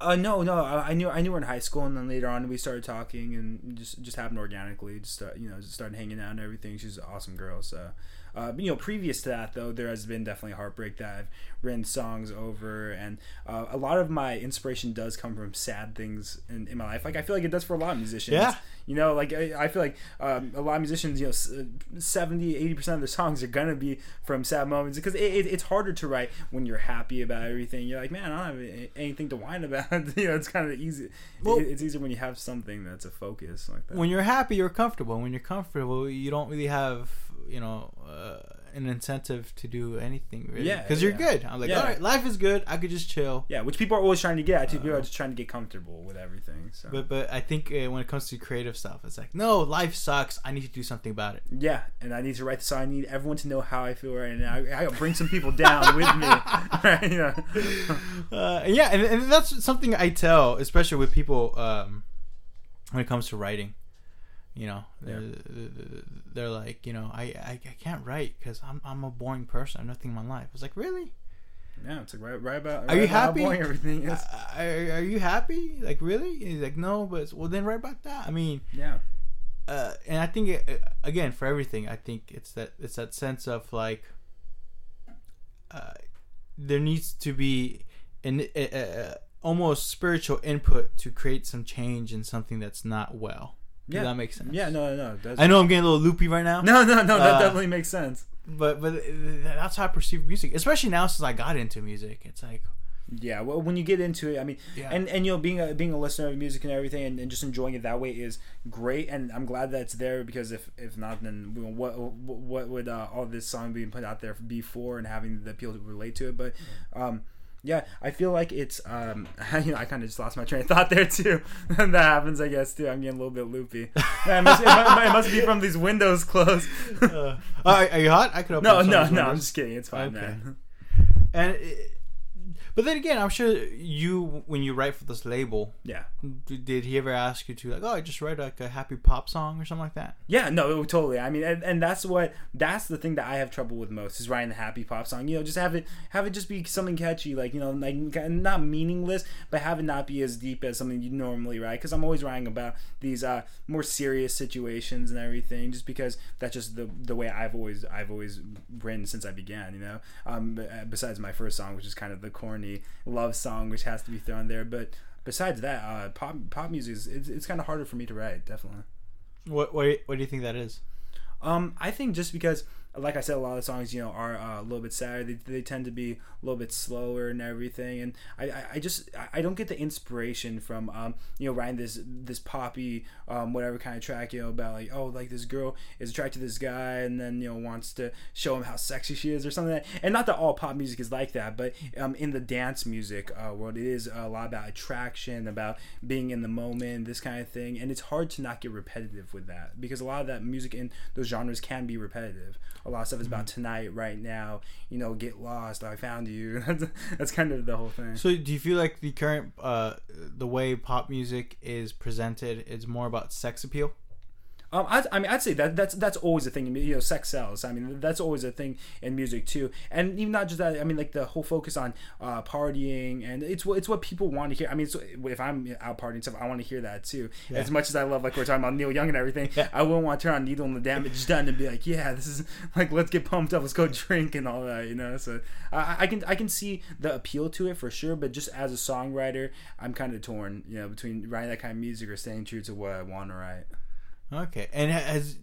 Uh, no, no. I, I knew I knew her in high school, and then later on we started talking, and just just happened organically. Just start, you know, just started hanging out and everything. She's an awesome girl. So, uh, you know, previous to that though, there has been definitely heartbreak that I've written songs over, and uh, a lot of my inspiration does come from sad things in, in my life. Like I feel like it does for a lot of musicians.
Yeah.
You know, like I, I feel like um, a lot of musicians, you know, uh, 70, 80 percent of their songs are gonna be from sad moments because it, it, it's harder to write when you're happy about everything. You're like, man, I don't have anything to whine about. you know, it's kind of easy.
Well-
it, it's easier when you have something that's a focus like that.
When you're happy, you're comfortable. When you're comfortable, you don't really have you know uh, an incentive to do anything really.
Yeah,
because you're
yeah.
good. I'm like,
Yeah.
all right, life is good. I could just chill.
yeah, which people are always trying to get. I think people
Uh,
are just trying to get comfortable with everything. So
But but I think uh, when it comes to creative stuff, it's like, no, life sucks. I need to do something about it.
yeah, and I need to write the song. I need everyone to know how I feel right now. I, I gotta bring some people down with me. Right? You
uh, yeah, and, and that's something I tell, especially with people um, when it comes to writing. You know, they're, they're like, you know, I, I, I can't write because I'm, I'm a boring person. I have nothing in my life. It's like, really?
Yeah, it's like right, right about.
Are you
right about how
happy?
boring everything is.
Are, are you happy? Like, really? And he's like, no, but it's- well, then write about that. I mean,
yeah.
uh, and I think it, uh, again for everything, I think it's that it's that sense of like, uh, there needs to be an uh, uh, almost spiritual input to create some change in something that's not well.
Yeah.
That makes sense?
Yeah, no, no, no.
I know I'm getting a little loopy right now.
No, no, no. That
Uh,
definitely makes sense.
but but uh, that's how I perceive music, especially now since I got into music. It's like,
Yeah, well, when you get into it, I mean,
Yeah.
and and you know, being a being a listener of music and everything, and, and just enjoying it that way is great. And I'm glad that it's there because if if not, then what what would uh, all this song being put out there be for, and having the people to relate to it. But um, yeah, I feel like it's um, you know, I kind of just lost my train of thought there too. that happens, I guess, too. I'm getting a little bit loopy. it, must, it, must, be from these windows closed.
uh, are, you hot? I could open
no, no, no. I'm just kidding. It's fine,
Okay.
man.
And it, But then again, I'm sure you when you write for this label,
Yeah.
d- did he ever ask you to like, oh, I just write like a happy pop song or something like that?
Yeah, no, totally. I mean, and, and that's what that's the thing that I have trouble with most is writing the happy pop song. You know, just have it have it just be something catchy, like you know, like not meaningless, but have it not be as deep as something you normally write. Because I'm always writing about these uh, more serious situations and everything, just because that's just the the way I've always I've always written since I began. You know, um, uh, besides my first song, which is kind of the corny love song, which has to be thrown there, but. Besides that, uh, pop pop music is it's, it's kind of harder for me to write, definitely.
What what what do you think that is?
Um, I think just because, like I said, a lot of songs, you know, are uh, a little bit sadder. They, they tend to be a little bit slower and everything. And I, I, just I- don't get the inspiration from um, you know, writing this this poppy um, whatever kind of track, you know, about like oh like this girl is attracted to this guy and then you know wants to show him how sexy she is or something. Like. And not that all pop music is like that, but um, in the dance music uh, world, it is a lot about attraction, about being in the moment, this kind of thing. And it's hard to not get repetitive with that because a lot of that music in those genres can be repetitive. A lot of stuff is about tonight, right now. You know, get lost. I found you. That's, that's kind of the whole thing.
So do you feel like the current uh the way pop music is presented is more about sex appeal?
Um, I, I mean, I'd say that that's that's always a thing. in You know, sex sells. I mean, that's always a thing in music too. And even not just that. I mean, like the whole focus on uh, partying, and it's what it's what people want to hear. I mean, so if I'm out partying stuff, I want to hear that too.
Yeah.
As much as I love, like we're talking about Neil Young and everything,
Yeah.
I wouldn't want to turn on Needle and the Damage Done and be like, yeah, this is like let's get pumped up, let's go drink and all that. You know, so I, I can I can see the appeal to it for sure. But just as a songwriter, I'm kind of torn. You know, between writing that kind of music or staying true to what I want to write.
Okay. And ha- has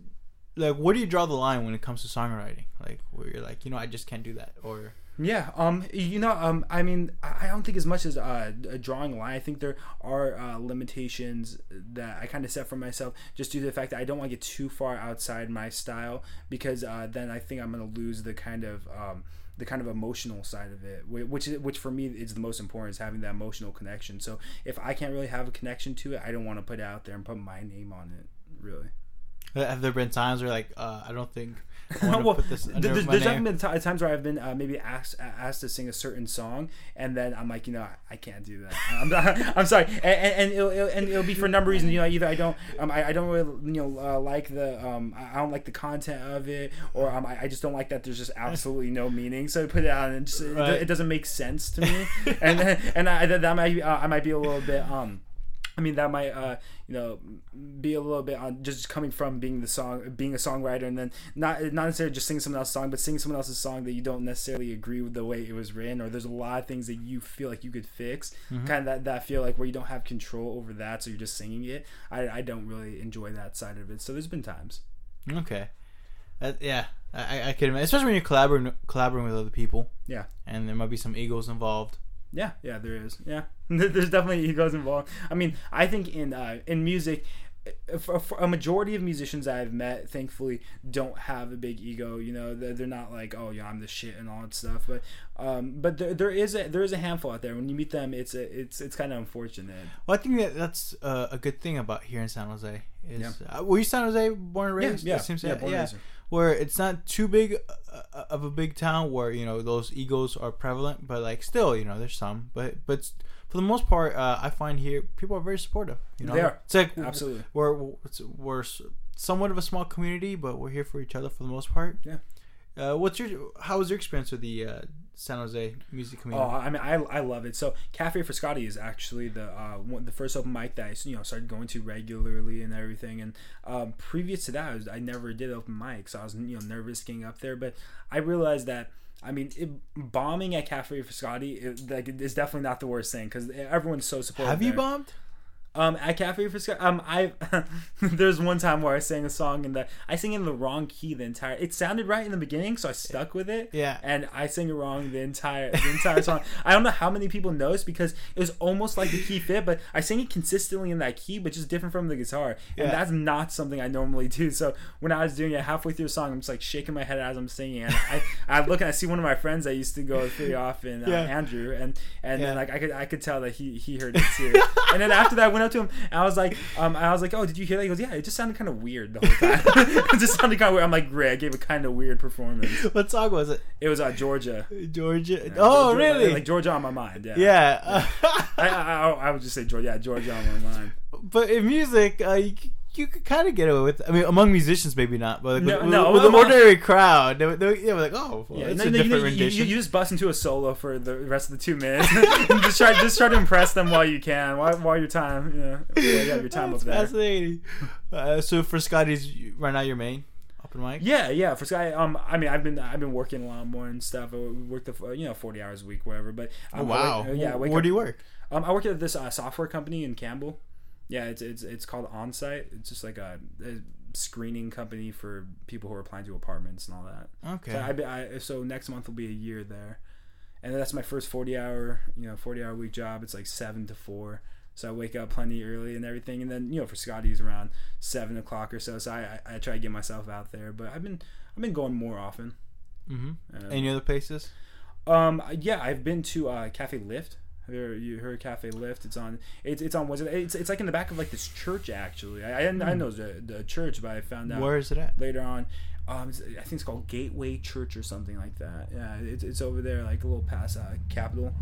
like where do you draw the line when it comes to songwriting? Like where you're like, you know, I just can't do that or
Yeah, um, you know, um, I mean, I don't think as much as uh, a drawing a line. I think there are uh, limitations that I kind of set for myself, just due to the fact that I don't want to get too far outside my style, because uh, then I think I'm gonna lose the kind of um, the kind of emotional side of it, which is, which for me is the most important, is having that emotional connection. So if I can't really have a connection to it, I don't want to put it out there and put my name on it. Really.
have there been times where like uh, I don't think I want to
well,
put this
there's, there's definitely been ti- times where I've been uh, maybe asked asked to sing a certain song, and then I'm like, you know, I, I can't do that. I'm, not, I'm sorry, and, and, and, it'll, it'll, and it'll be for a number of reasons. You know, either I don't, um, I, I don't really, you know, uh, like the, um, I I don't like the content of it, or um, I, I just don't like that there's just absolutely no meaning. So I put it out, and it, just,
Right.
it doesn't make sense to me, and and I, that that might uh, I might be a little bit um. I mean that might uh, you know be a little bit on just coming from being the song being a songwriter and then not not necessarily just singing someone else's song but singing someone else's song that you don't necessarily agree with the way it was written or there's a lot of things that you feel like you could fix kind of that, that feel like where you don't have control over that so you're just singing it. I, I don't really enjoy that side of it. So there's been times.
Okay. That, yeah, I, I can imagine, especially when you're collaborating collaborating with other people,
yeah.
And there might be some egos involved.
Yeah, yeah, there is. Yeah, there's definitely egos involved. I mean, I think in uh, in music, uh, for, for a majority of musicians I've met, thankfully, don't have a big ego. You know, they're, they're not like, oh yeah, I'm the shit and all that stuff. But um, but there, there is a there is a handful out there. When you meet them, it's a, it's it's kind of unfortunate.
Well, I think that that's uh, a good thing about here in San Jose. Is
Yeah.
uh, were you San Jose born and raised?
yeah,
It seems
yeah,
that-
born and raised.
Where it's not too big uh, of a big town where you know those egos are prevalent, but like still, you know, there's some. But but for the most part, uh, I find here people are very supportive. You know,
They are.
It's like
Absolutely.
we're it's- we're somewhat of a small community, but we're here for each other for the most part.
Yeah.
Uh, what's your how was your experience with the uh, San Jose music community? Oh.
I mean, I, I love it. So, Cafe Frascati is actually the uh, one, the first open mic that I you know started going to regularly and everything. And um, previous to that, I, was, I never did open mics. So I was you know nervous getting up there, but I realized that. I mean, it, bombing at Cafe Frascati it, like is definitely not the worst thing because everyone's so supportive.
Have you
there.
bombed?
Um, at Cafe Frascati, um, I there's one time where I sang a song and the I sang in the wrong key the entire. It sounded right in the beginning, so I stuck with it
Yeah.
and I sang it wrong the entire the entire song. I don't know how many people noticed because it was almost like the key fit, but I sang it consistently in that key, but just different from the guitar,
yeah.
and that's not something I normally do. So when I was doing it halfway through the song, I'm just like shaking my head as I'm singing, and I I look and I see one of my friends I used to go with pretty often, uh, Andrew, and and
Yeah.
then like I could I could tell that he he heard it too, and then after that when I up to him and I was like, um, I was like, oh, did you hear that? He goes, yeah. It just sounded kind of weird the whole time. it just sounded kind of weird. I'm like, great. I gave a kind of weird performance.
what song was it?
It was uh, Georgia.
Georgia.
Yeah,
oh,
Georgia-
really?
Like Georgia on my mind. Yeah.
yeah.
I, I, I, I would just say Georgia. Yeah, Georgia on my mind.
but in music, uh, you, you could kind of get away with. I mean, among musicians, maybe not, but like,
No,
with,
no,
with the
among-
ordinary crowd, they, were- they, they were like, "Oh, well,
Yeah,
it's
no,
a
no, you,
different
you, you,
rendition."
you just bust into a solo for the rest of the two minutes. just try, just try to impress them while you can, while, while your time, you know, while you have your time
That's
up there.
fascinating. Uh, so Frascati's, you- right now, your main open mic.
Yeah, yeah. For Sky, um, I mean, I've been I've been working a lot more and stuff. I work the you know forty hours a week, whatever. But
Oh
um, I
wow.
wake- yeah, I
Where
up-
do you work?
Um, I work at this uh, software company in Campbell. Yeah, it's it's it's called Onsite. It's just like a, a screening company for people who are applying to apartments and all that.
Okay.
So I, I so next month will be a year there, and that's my first forty hour you know forty hour week job. It's like seven to four. So I wake up plenty early and everything, and then you know Frascati's around seven o'clock or so. So I, I, I try to get myself out there, but I've been I've been going more often.
mm-hmm.
Uh,
Any other places?
um, yeah, I've been to uh, Cafe Lift. You, heard, Cafe Lift? It's on. It's it's on. Was it? It's it's like in the back of like this church actually. I I, didn't, I
Hmm.
know the the church, but I found out
Where is it at?
later on. Um, I think it's called Gateway Church or something like that. Yeah, it's, it's over there, like a little past uh, Capitol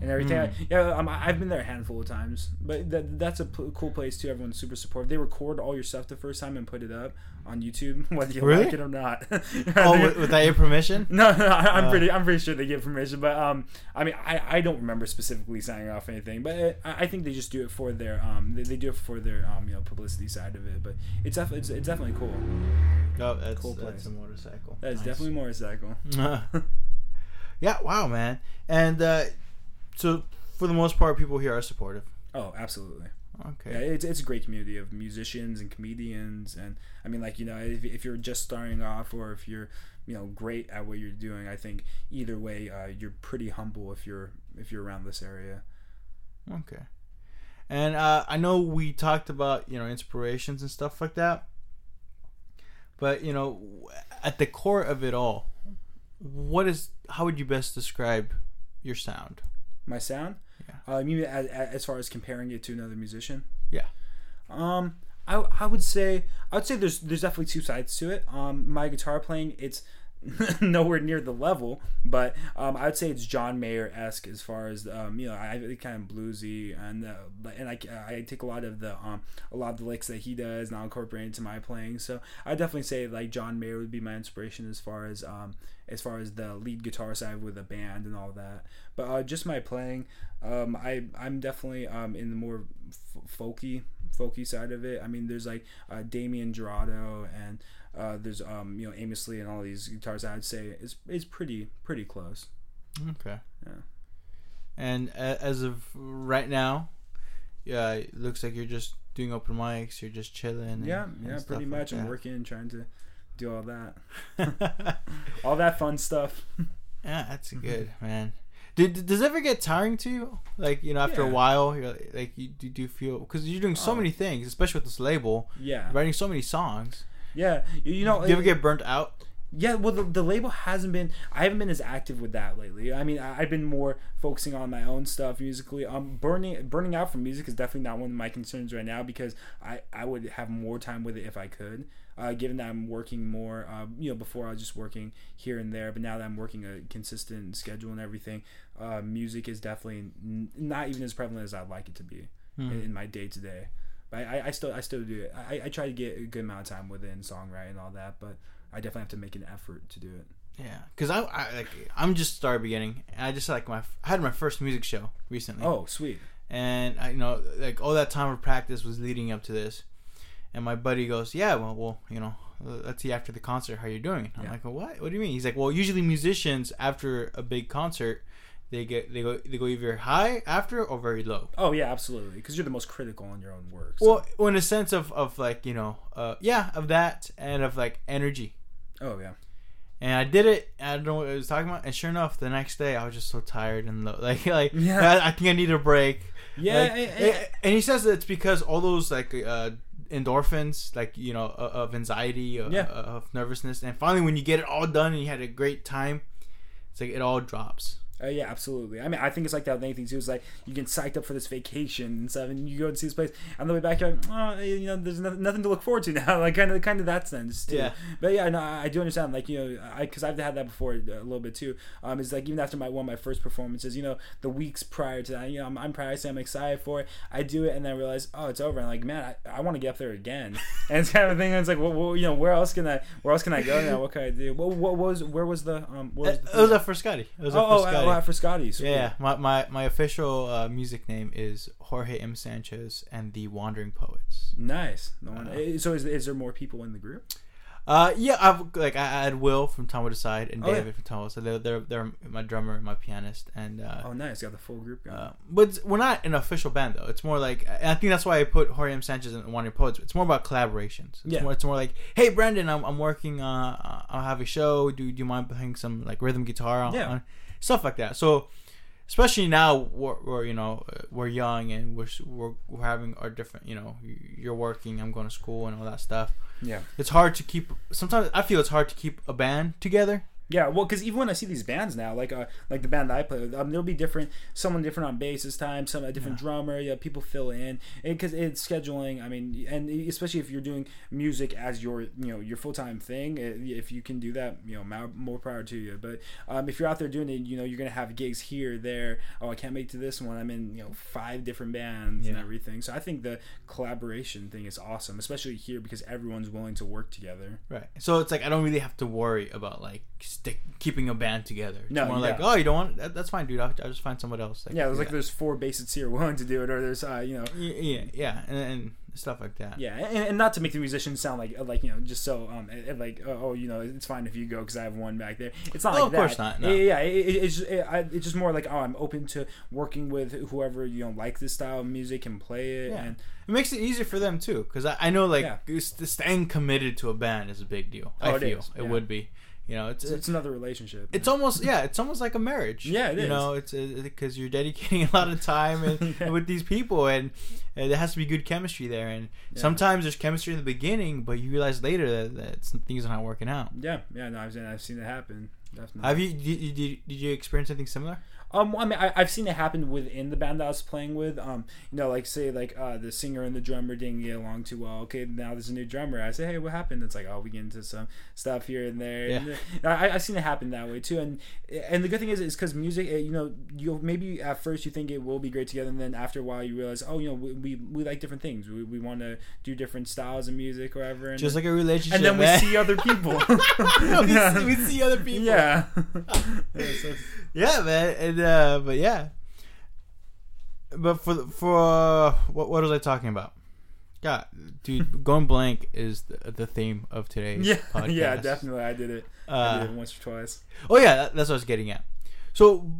and everything.
Mm.
yeah, um, I've been there a handful of times, but that, that's a p- cool place too. Everyone's super supportive. They record all your stuff the first time and put it up on YouTube, whether you
Really?
like it or not.
Oh, with, without your permission?
No, no, I, I'm
Uh.
pretty. I'm pretty sure they give permission, but um, I mean, I, I don't remember specifically signing off anything, but it, I, I think they just do it for their um, they, they do it for their um, you know, publicity side of it. But it's definitely it's, it's definitely cool.
Oh, that's,
Cool
that's
place.
a motorcycle.
That is
Nice.
definitely motorcycle.
yeah, wow, man. And uh, so, for the most part, people here are supportive.
Oh, absolutely.
Okay.
Yeah, it's, it's a great community of musicians and comedians, and I mean, like you know, if, if you're just starting off or if you're you know great at what you're doing, I think either way, uh, you're pretty humble if you're if you're around this area.
Okay. And uh, I know we talked about you know inspirations and stuff like that, but you know, at the core of it all, what is how would you best describe your sound?
My sound,
Yeah.
uh, you mean as, as far as comparing it to another musician?
Yeah.
Um, I, I would say I would say there's there's definitely two sides to it. Um, my guitar playing it's nowhere near the level, but um, I would say it's John Mayer esque as far as um, you know, I it's kind of bluesy and uh, and I, I take a lot of the um a lot of the licks that he does and I'll incorporate into my playing. So I definitely say like John Mayer would be my inspiration as far as um as far as the lead guitar side with a band and all that. But uh, just my playing, um, I I'm definitely um in the more f- folky folky side of it. I mean, there's like uh, Damien Jurado and uh, there's um you know Amos Lee and all these guitars. I'd say is is pretty pretty close.
Okay.
Yeah.
And as of right now, yeah, it looks like you're just doing open mics. You're just chilling. and-
Yeah, yeah, pretty
like
much. I'm working, trying to do all that, all that fun stuff.
Yeah, that's good, man. Did, does it ever get tiring to you? Like you know, after a while, you're like, like you do, do you feel because you're doing so
Oh.
many things, especially with this label,
Yeah,
writing so many songs.
Yeah. You, know,
do you ever get burnt out?
Yeah, well, the, the label hasn't been. I haven't been as active with that lately. I mean, I, I've been more focusing on my own stuff musically. Um, burning burning out from music is definitely not one of my concerns right now because I I would have more time with it if I could. Uh, given that I'm working more, uh, you know, before I was just working here and there, but now that I'm working a consistent schedule and everything, uh, music is definitely n- not even as prevalent as I'd like it to be
Hmm.
in, in my day to day. But I, I still I still do it. I, I try to get a good amount of time within songwriting and all that, but I definitely have to make an effort to do it.
Yeah, because I, I like I'm just started beginning. And I just like my I had my first music show recently.
Oh, sweet.
and I you know like all that time of practice was leading up to this, and my buddy goes, yeah, well, well, you know, let's see after the concert how you're doing. I'm
Yeah.
like, well, what? What do you mean? He's like, well, usually musicians after a big concert, they get they go they go either high after or very low.
Oh yeah, absolutely. Because you're the most critical on your own work. so-
Well, well, in a sense of of like you know, uh, yeah, of that and of like energy.
oh yeah.
And I did it. I don't know what I was talking about. And sure enough, the next day I was just so tired and low. Like, like
Yeah.
I, I think I need a break.
Yeah,
Like,
and-
and, and he says that it's because all those like uh, endorphins, like you know, of, of anxiety, of,
Yeah.
of nervousness, and finally when you get it all done and you had a great time, it's like it all drops.
Uh, yeah, absolutely. I mean, I think it's like that with anything too. It's like you get psyched up for this vacation and stuff, and you go and see this place. On the way back, you're like, oh, you know, there's nothing, nothing to look forward to now. like kind of, kind of that sense too.
Yeah.
But yeah, no, I do understand. Like you know, I because I've had that before a little bit too. Um, it's like even after my one of my first performances, you know, the weeks prior to that, you know, I'm, I'm proud. I say I'm excited for it. I do it, and then I realize, oh, it's over. And like, man, I, I want to get up there again. and it's kind of a thing. And it's like, well, well, you know, where else can I, where else can I go now? What can I do? What, what was, where was the, um, where was
It
the
was up Frascati. It was
oh,
up for
oh,
Scotty.
oh, uh, Frascati. Sweet.
Yeah, my, my, my official uh, music name is Jorge M. Sanchez and the Wandering Poets.
Nice. No one,
Uh,
so is, is there more people in the group?
Uh, yeah, I've like I had Will from Tom Wood Aside and
Oh, yeah.
David from Tom Wood Aside. They're, they're they're my drummer and my pianist, and uh,
Oh, nice. Got the full group going.
uh, but we're not an official band though. It's more like I think that's why I put Jorge M. Sanchez and Wandering Poets. It's more about collaborations. It's
Yeah.
more, it's more like, hey, Brendan, I'm, I'm working. Uh, I'll have a show. Do do you mind playing some like rhythm guitar on,
Yeah.
on stuff like that? So. Especially now, we're, we're you know we're young and we're, we're we're having our different you know you're working I'm going to school and all that stuff.
yeah.
It's hard to keep. Sometimes I feel it's hard to keep a band together.
Yeah, well, because even when I see these bands now, like uh, like the band that I play with, um, there'll be different, someone different on bass this time, some a different drummer. Yeah, people fill in because it's scheduling. I mean, and especially if you're doing music as your you know your full time thing, eh, if you can do that, you know, more, more power to you. But um, if you're out there doing it, you know, you're gonna have gigs here, there. Oh, I can't make it to this one. I'm in you know five different bands and everything. So I think the collaboration thing is awesome, especially here because everyone's willing to work together.
Right. So it's like I don't really have to worry about like stick keeping a band together. It's
No,
more like oh you don't want that, that's fine, dude. I'll, I'll just find somebody else. that
Yeah, it
was
like
that.
there's four bassists here willing to do it, or there's uh, you know,
yeah yeah, and, and stuff like that.
yeah, and, and not to make the musicians sound like like you know just so um eh, eh, like oh, oh you know it's fine if you go because I have one back there. It's not
Oh,
like
of
that.
course not, no.
Yeah, it, it- it's just, it, I, it's just more like oh I'm open to working with whoever you know like this style of music and play it
Yeah.
and
It makes it easier for them too, because I, I know like
Yeah.
staying committed to a band is a big deal. I
Oh, it
feel
is,
it
yeah.
would be. You know, it's
it's, it's another relationship.
it's almost yeah, it's almost like a marriage.
Yeah, it
you
is.
know, it's because you're dedicating a lot of time and,
Yeah.
with these people, and, and there has to be good chemistry there. And
Yeah.
sometimes there's chemistry in the beginning, but you realize later that, that things are not working out.
yeah, yeah, no, I've seen I've seen it happen. Definitely.
Have you did, did, did you experience anything similar?
Um, I mean, I, I've seen it happen within the band that I was playing with. Um, you know, like say like uh, the singer and the drummer didn't get along too well. Okay, now there's a new drummer. I say, hey, what happened? It's like, oh, we get into some stuff here and there.
Yeah.
And, I, I've seen it happen that way too. And and the good thing is, is because music, you know, you maybe at first you think it will be great together, and then after a while you realize, oh, you know, we we, we like different things. We, we want to do different styles of music or whatever. And
Just like a relationship,
and then we see other people.
we,
yeah.
see, we see other people.
Yeah. Yeah, so-
yeah, man. And uh, but yeah, but for for uh, what what was I talking about? God, dude, going blank is the, the theme of today's
yeah,
podcast.
yeah, definitely. I did it. I
Uh,
did it once or twice.
oh yeah, that, that's what I was getting at. So,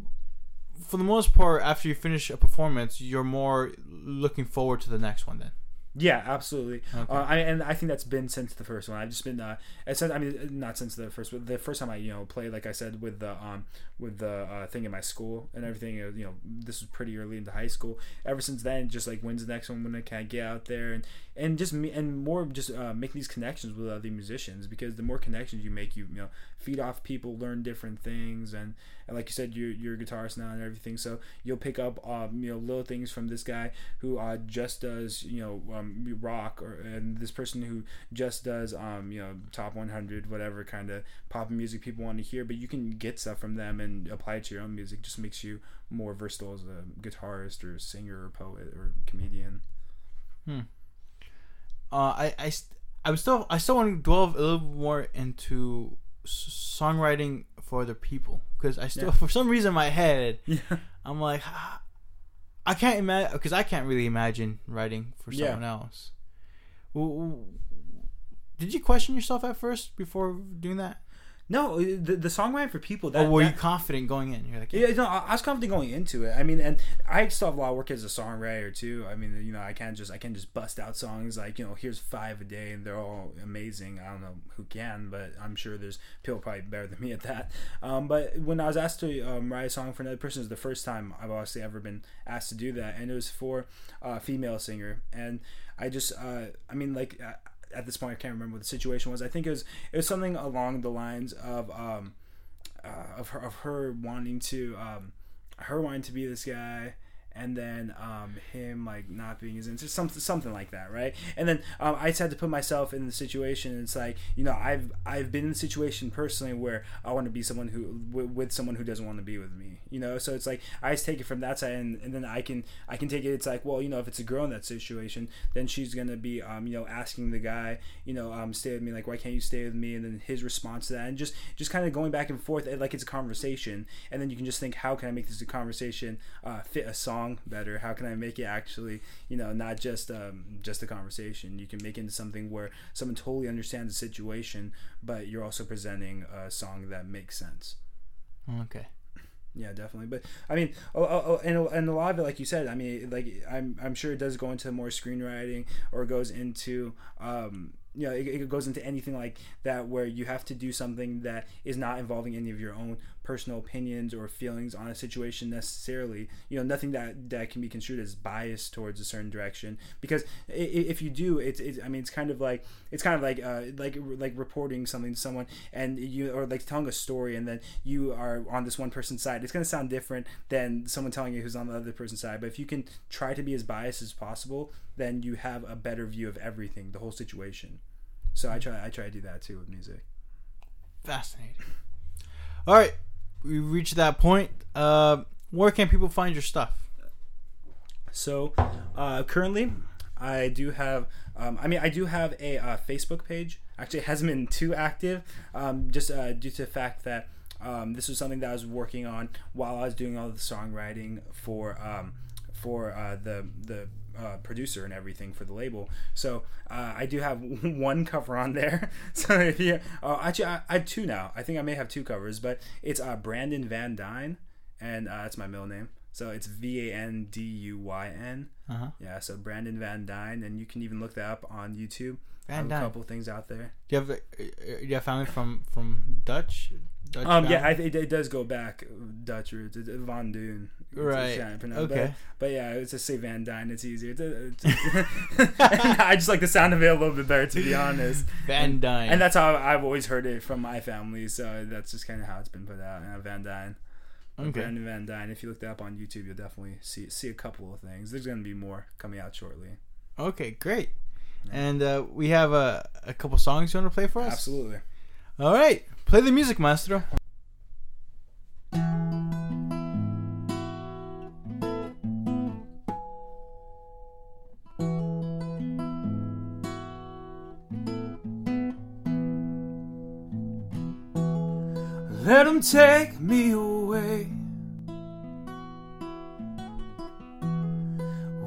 for the most part, after you finish a performance, you're more looking forward to the next one. Then,
Yeah, absolutely.
Okay.
Uh, I, and I think that's been since the first one. I've just been, uh, it's, I mean, not since the first, but the first time I, you know, played, like I said, with the, um, with the uh, thing in my school and everything. uh, You know, this was pretty early into high school. Ever since then, just like when's the next one? When I can get out there and and just me and more just uh, making these connections with other musicians because the more connections you make, you you know, feed off people, learn different things, and, and like you said, you're you're a guitarist now and everything, so you'll pick up um, you know little things from this guy who uh, just does you know um, rock or and this person who just does um, you know top 100 whatever kind of pop music people want to hear but you can get stuff from them and apply it to your own music just makes you more versatile as a guitarist or singer or poet or comedian.
Uh, I I st- I'm still I still want to delve a little more into s- songwriting for other people because I still
Yeah.
for some reason in my head
yeah.
I'm like, "Ah, I can't imagine because I can't really imagine writing for
Yeah.
someone else. W- w- Did you question yourself at first before doing that,
no the, the songwriting for people that,
or were
that-
you confident going in? You're like,
Yeah, no, I I was confident going into it. I mean, and I still have a lot of work as a songwriter too. I mean, you know, I can't just I can't just bust out songs like you know, here's five a day and they're all amazing. I don't know who can, but I'm sure there's people probably better than me at that. Um, but when I was asked to um, write a song for another person, it was the first time I've obviously ever been asked to do that, and it was for a female singer, and I just uh, I mean like. Uh, at this point, I can't remember what the situation was. I think it was it was something along the lines of um, uh, of her of her wanting to um, her wanting to be this guy and then um, him like not being as into something something like that, right? And then um, I just had to put myself in the situation. It's like you know I've I've been in the situation personally where I want to be someone who w- with someone who doesn't want to be with me, you know. So it's like I just take it from that side, and, and then I can I can take it. It's like well you know if it's a girl in that situation, then she's gonna be um, you know asking the guy you know um, stay with me like why can't you stay with me, and then his response to that, and just just kind of going back and forth like it's a conversation, and then you can just think how can I make this a conversation uh, fit a song better? How can I make it actually, you know, not just um, just a conversation? You can make it into something where someone totally understands the situation, but you're also presenting a song that makes sense.
Okay.
Yeah, definitely. But I mean, oh, oh, oh, and and a lot of it, like you said, I mean, like I'm I'm sure it does go into more screenwriting or goes into um, you know, it, it goes into anything like that where you have to do something that is not involving any of your own personal opinions or feelings on a situation necessarily. You know, nothing that that can be construed as biased towards a certain direction. Because if you do, it's, it's I mean, it's kind of like it's kind of like uh, like like reporting something to someone and you or like telling a story and then you are on this one person's side. It's gonna sound different than someone telling you who's on the other person's side. But if you can try to be as biased as possible, then you have a better view of everything, the whole situation. So I try I try to do that too with music.
Fascinating. All right, we reached that point. Uh, where can people find your stuff?
So uh, currently, I do have. Um, I mean, I do have a uh, Facebook page. Actually, it hasn't been too active, um, just uh, due to the fact that um, this was something that I was working on while I was doing all the songwriting for um, for uh, the the uh, producer and everything for the label. So uh, I do have one cover on there. so if you, uh, actually, I, I, have two now. I think I may have two covers, but it's uh, Brandon Van Duyn, and uh, that's my middle name. So it's V A N D U Y N. Uh-huh. Yeah, so Brandon Van Duyn, and you can even look that up on YouTube. Van Duyn. A couple things out there.
Do you have uh, do you have family from from Dutch?
Dutch um, yeah, I, it, it, does go back Dutch roots. It's Van Dune.
Right. Okay.
But, but, yeah, it's just say Van Duyn. It's easier. It's, it's, I just like the sound of it a little bit better, to be honest.
Van Duyn.
And, and that's how I've always heard it from my family. So that's just kind of how it's been put out. Uh, Van Duyn. Okay. Brandon Van Duyn. If you look that up on YouTube, you'll definitely see see a couple of things. There's gonna be more coming out shortly.
Okay, great. Yeah. And uh, we have a, a couple songs you want to play for us?
Absolutely.
All right, play the music, maestro.
Let him take me away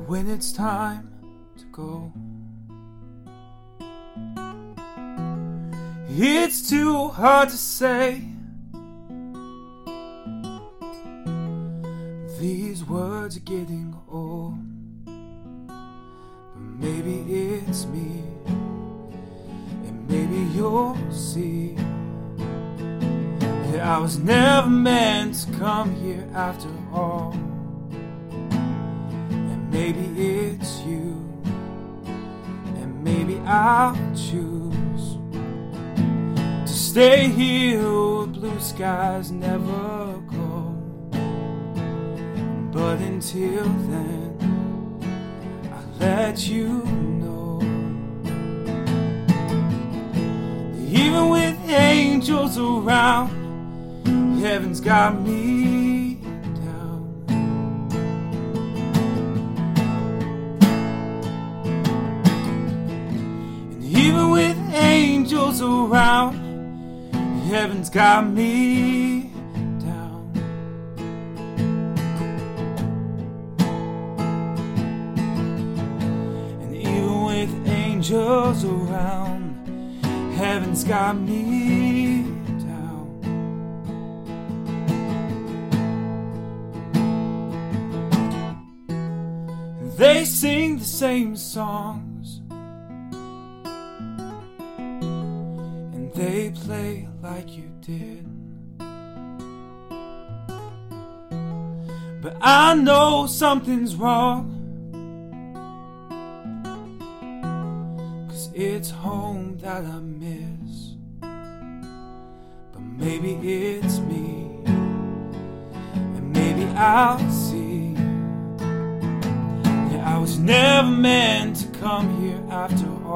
when it's time to go. It's too hard to say. These words are getting old. But maybe it's me. And maybe you'll see. That I was never meant to come here after all. And maybe it's you, and maybe I'll choose stay here where blue skies never go. But until then, I'll let you know. Even with angels around heaven's got me down. And even with angels around, heaven's got me down. And even with angels around, heaven's got me down. They sing the same songs. Play like you did. But I know something's wrong. Cause it's home that I miss. But maybe it's me.
And maybe I'll see. Yeah, I was never meant to come here after all.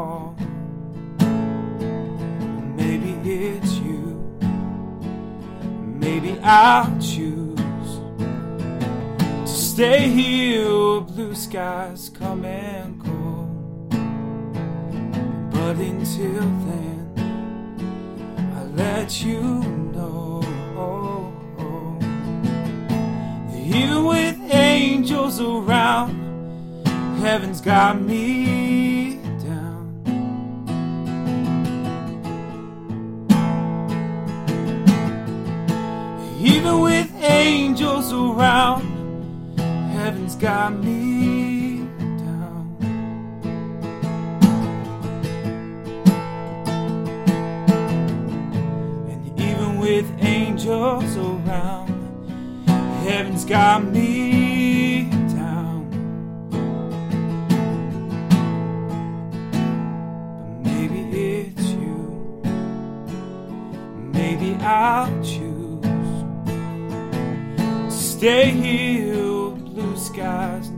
Maybe I'll choose to stay here where blue skies come and go. But until then, I let you know that even with angels around, heaven's got me angels around, heaven's got me down. And even with angels around, heaven's got me down. But maybe it's you. Maybe I'll choose stay here, blue skies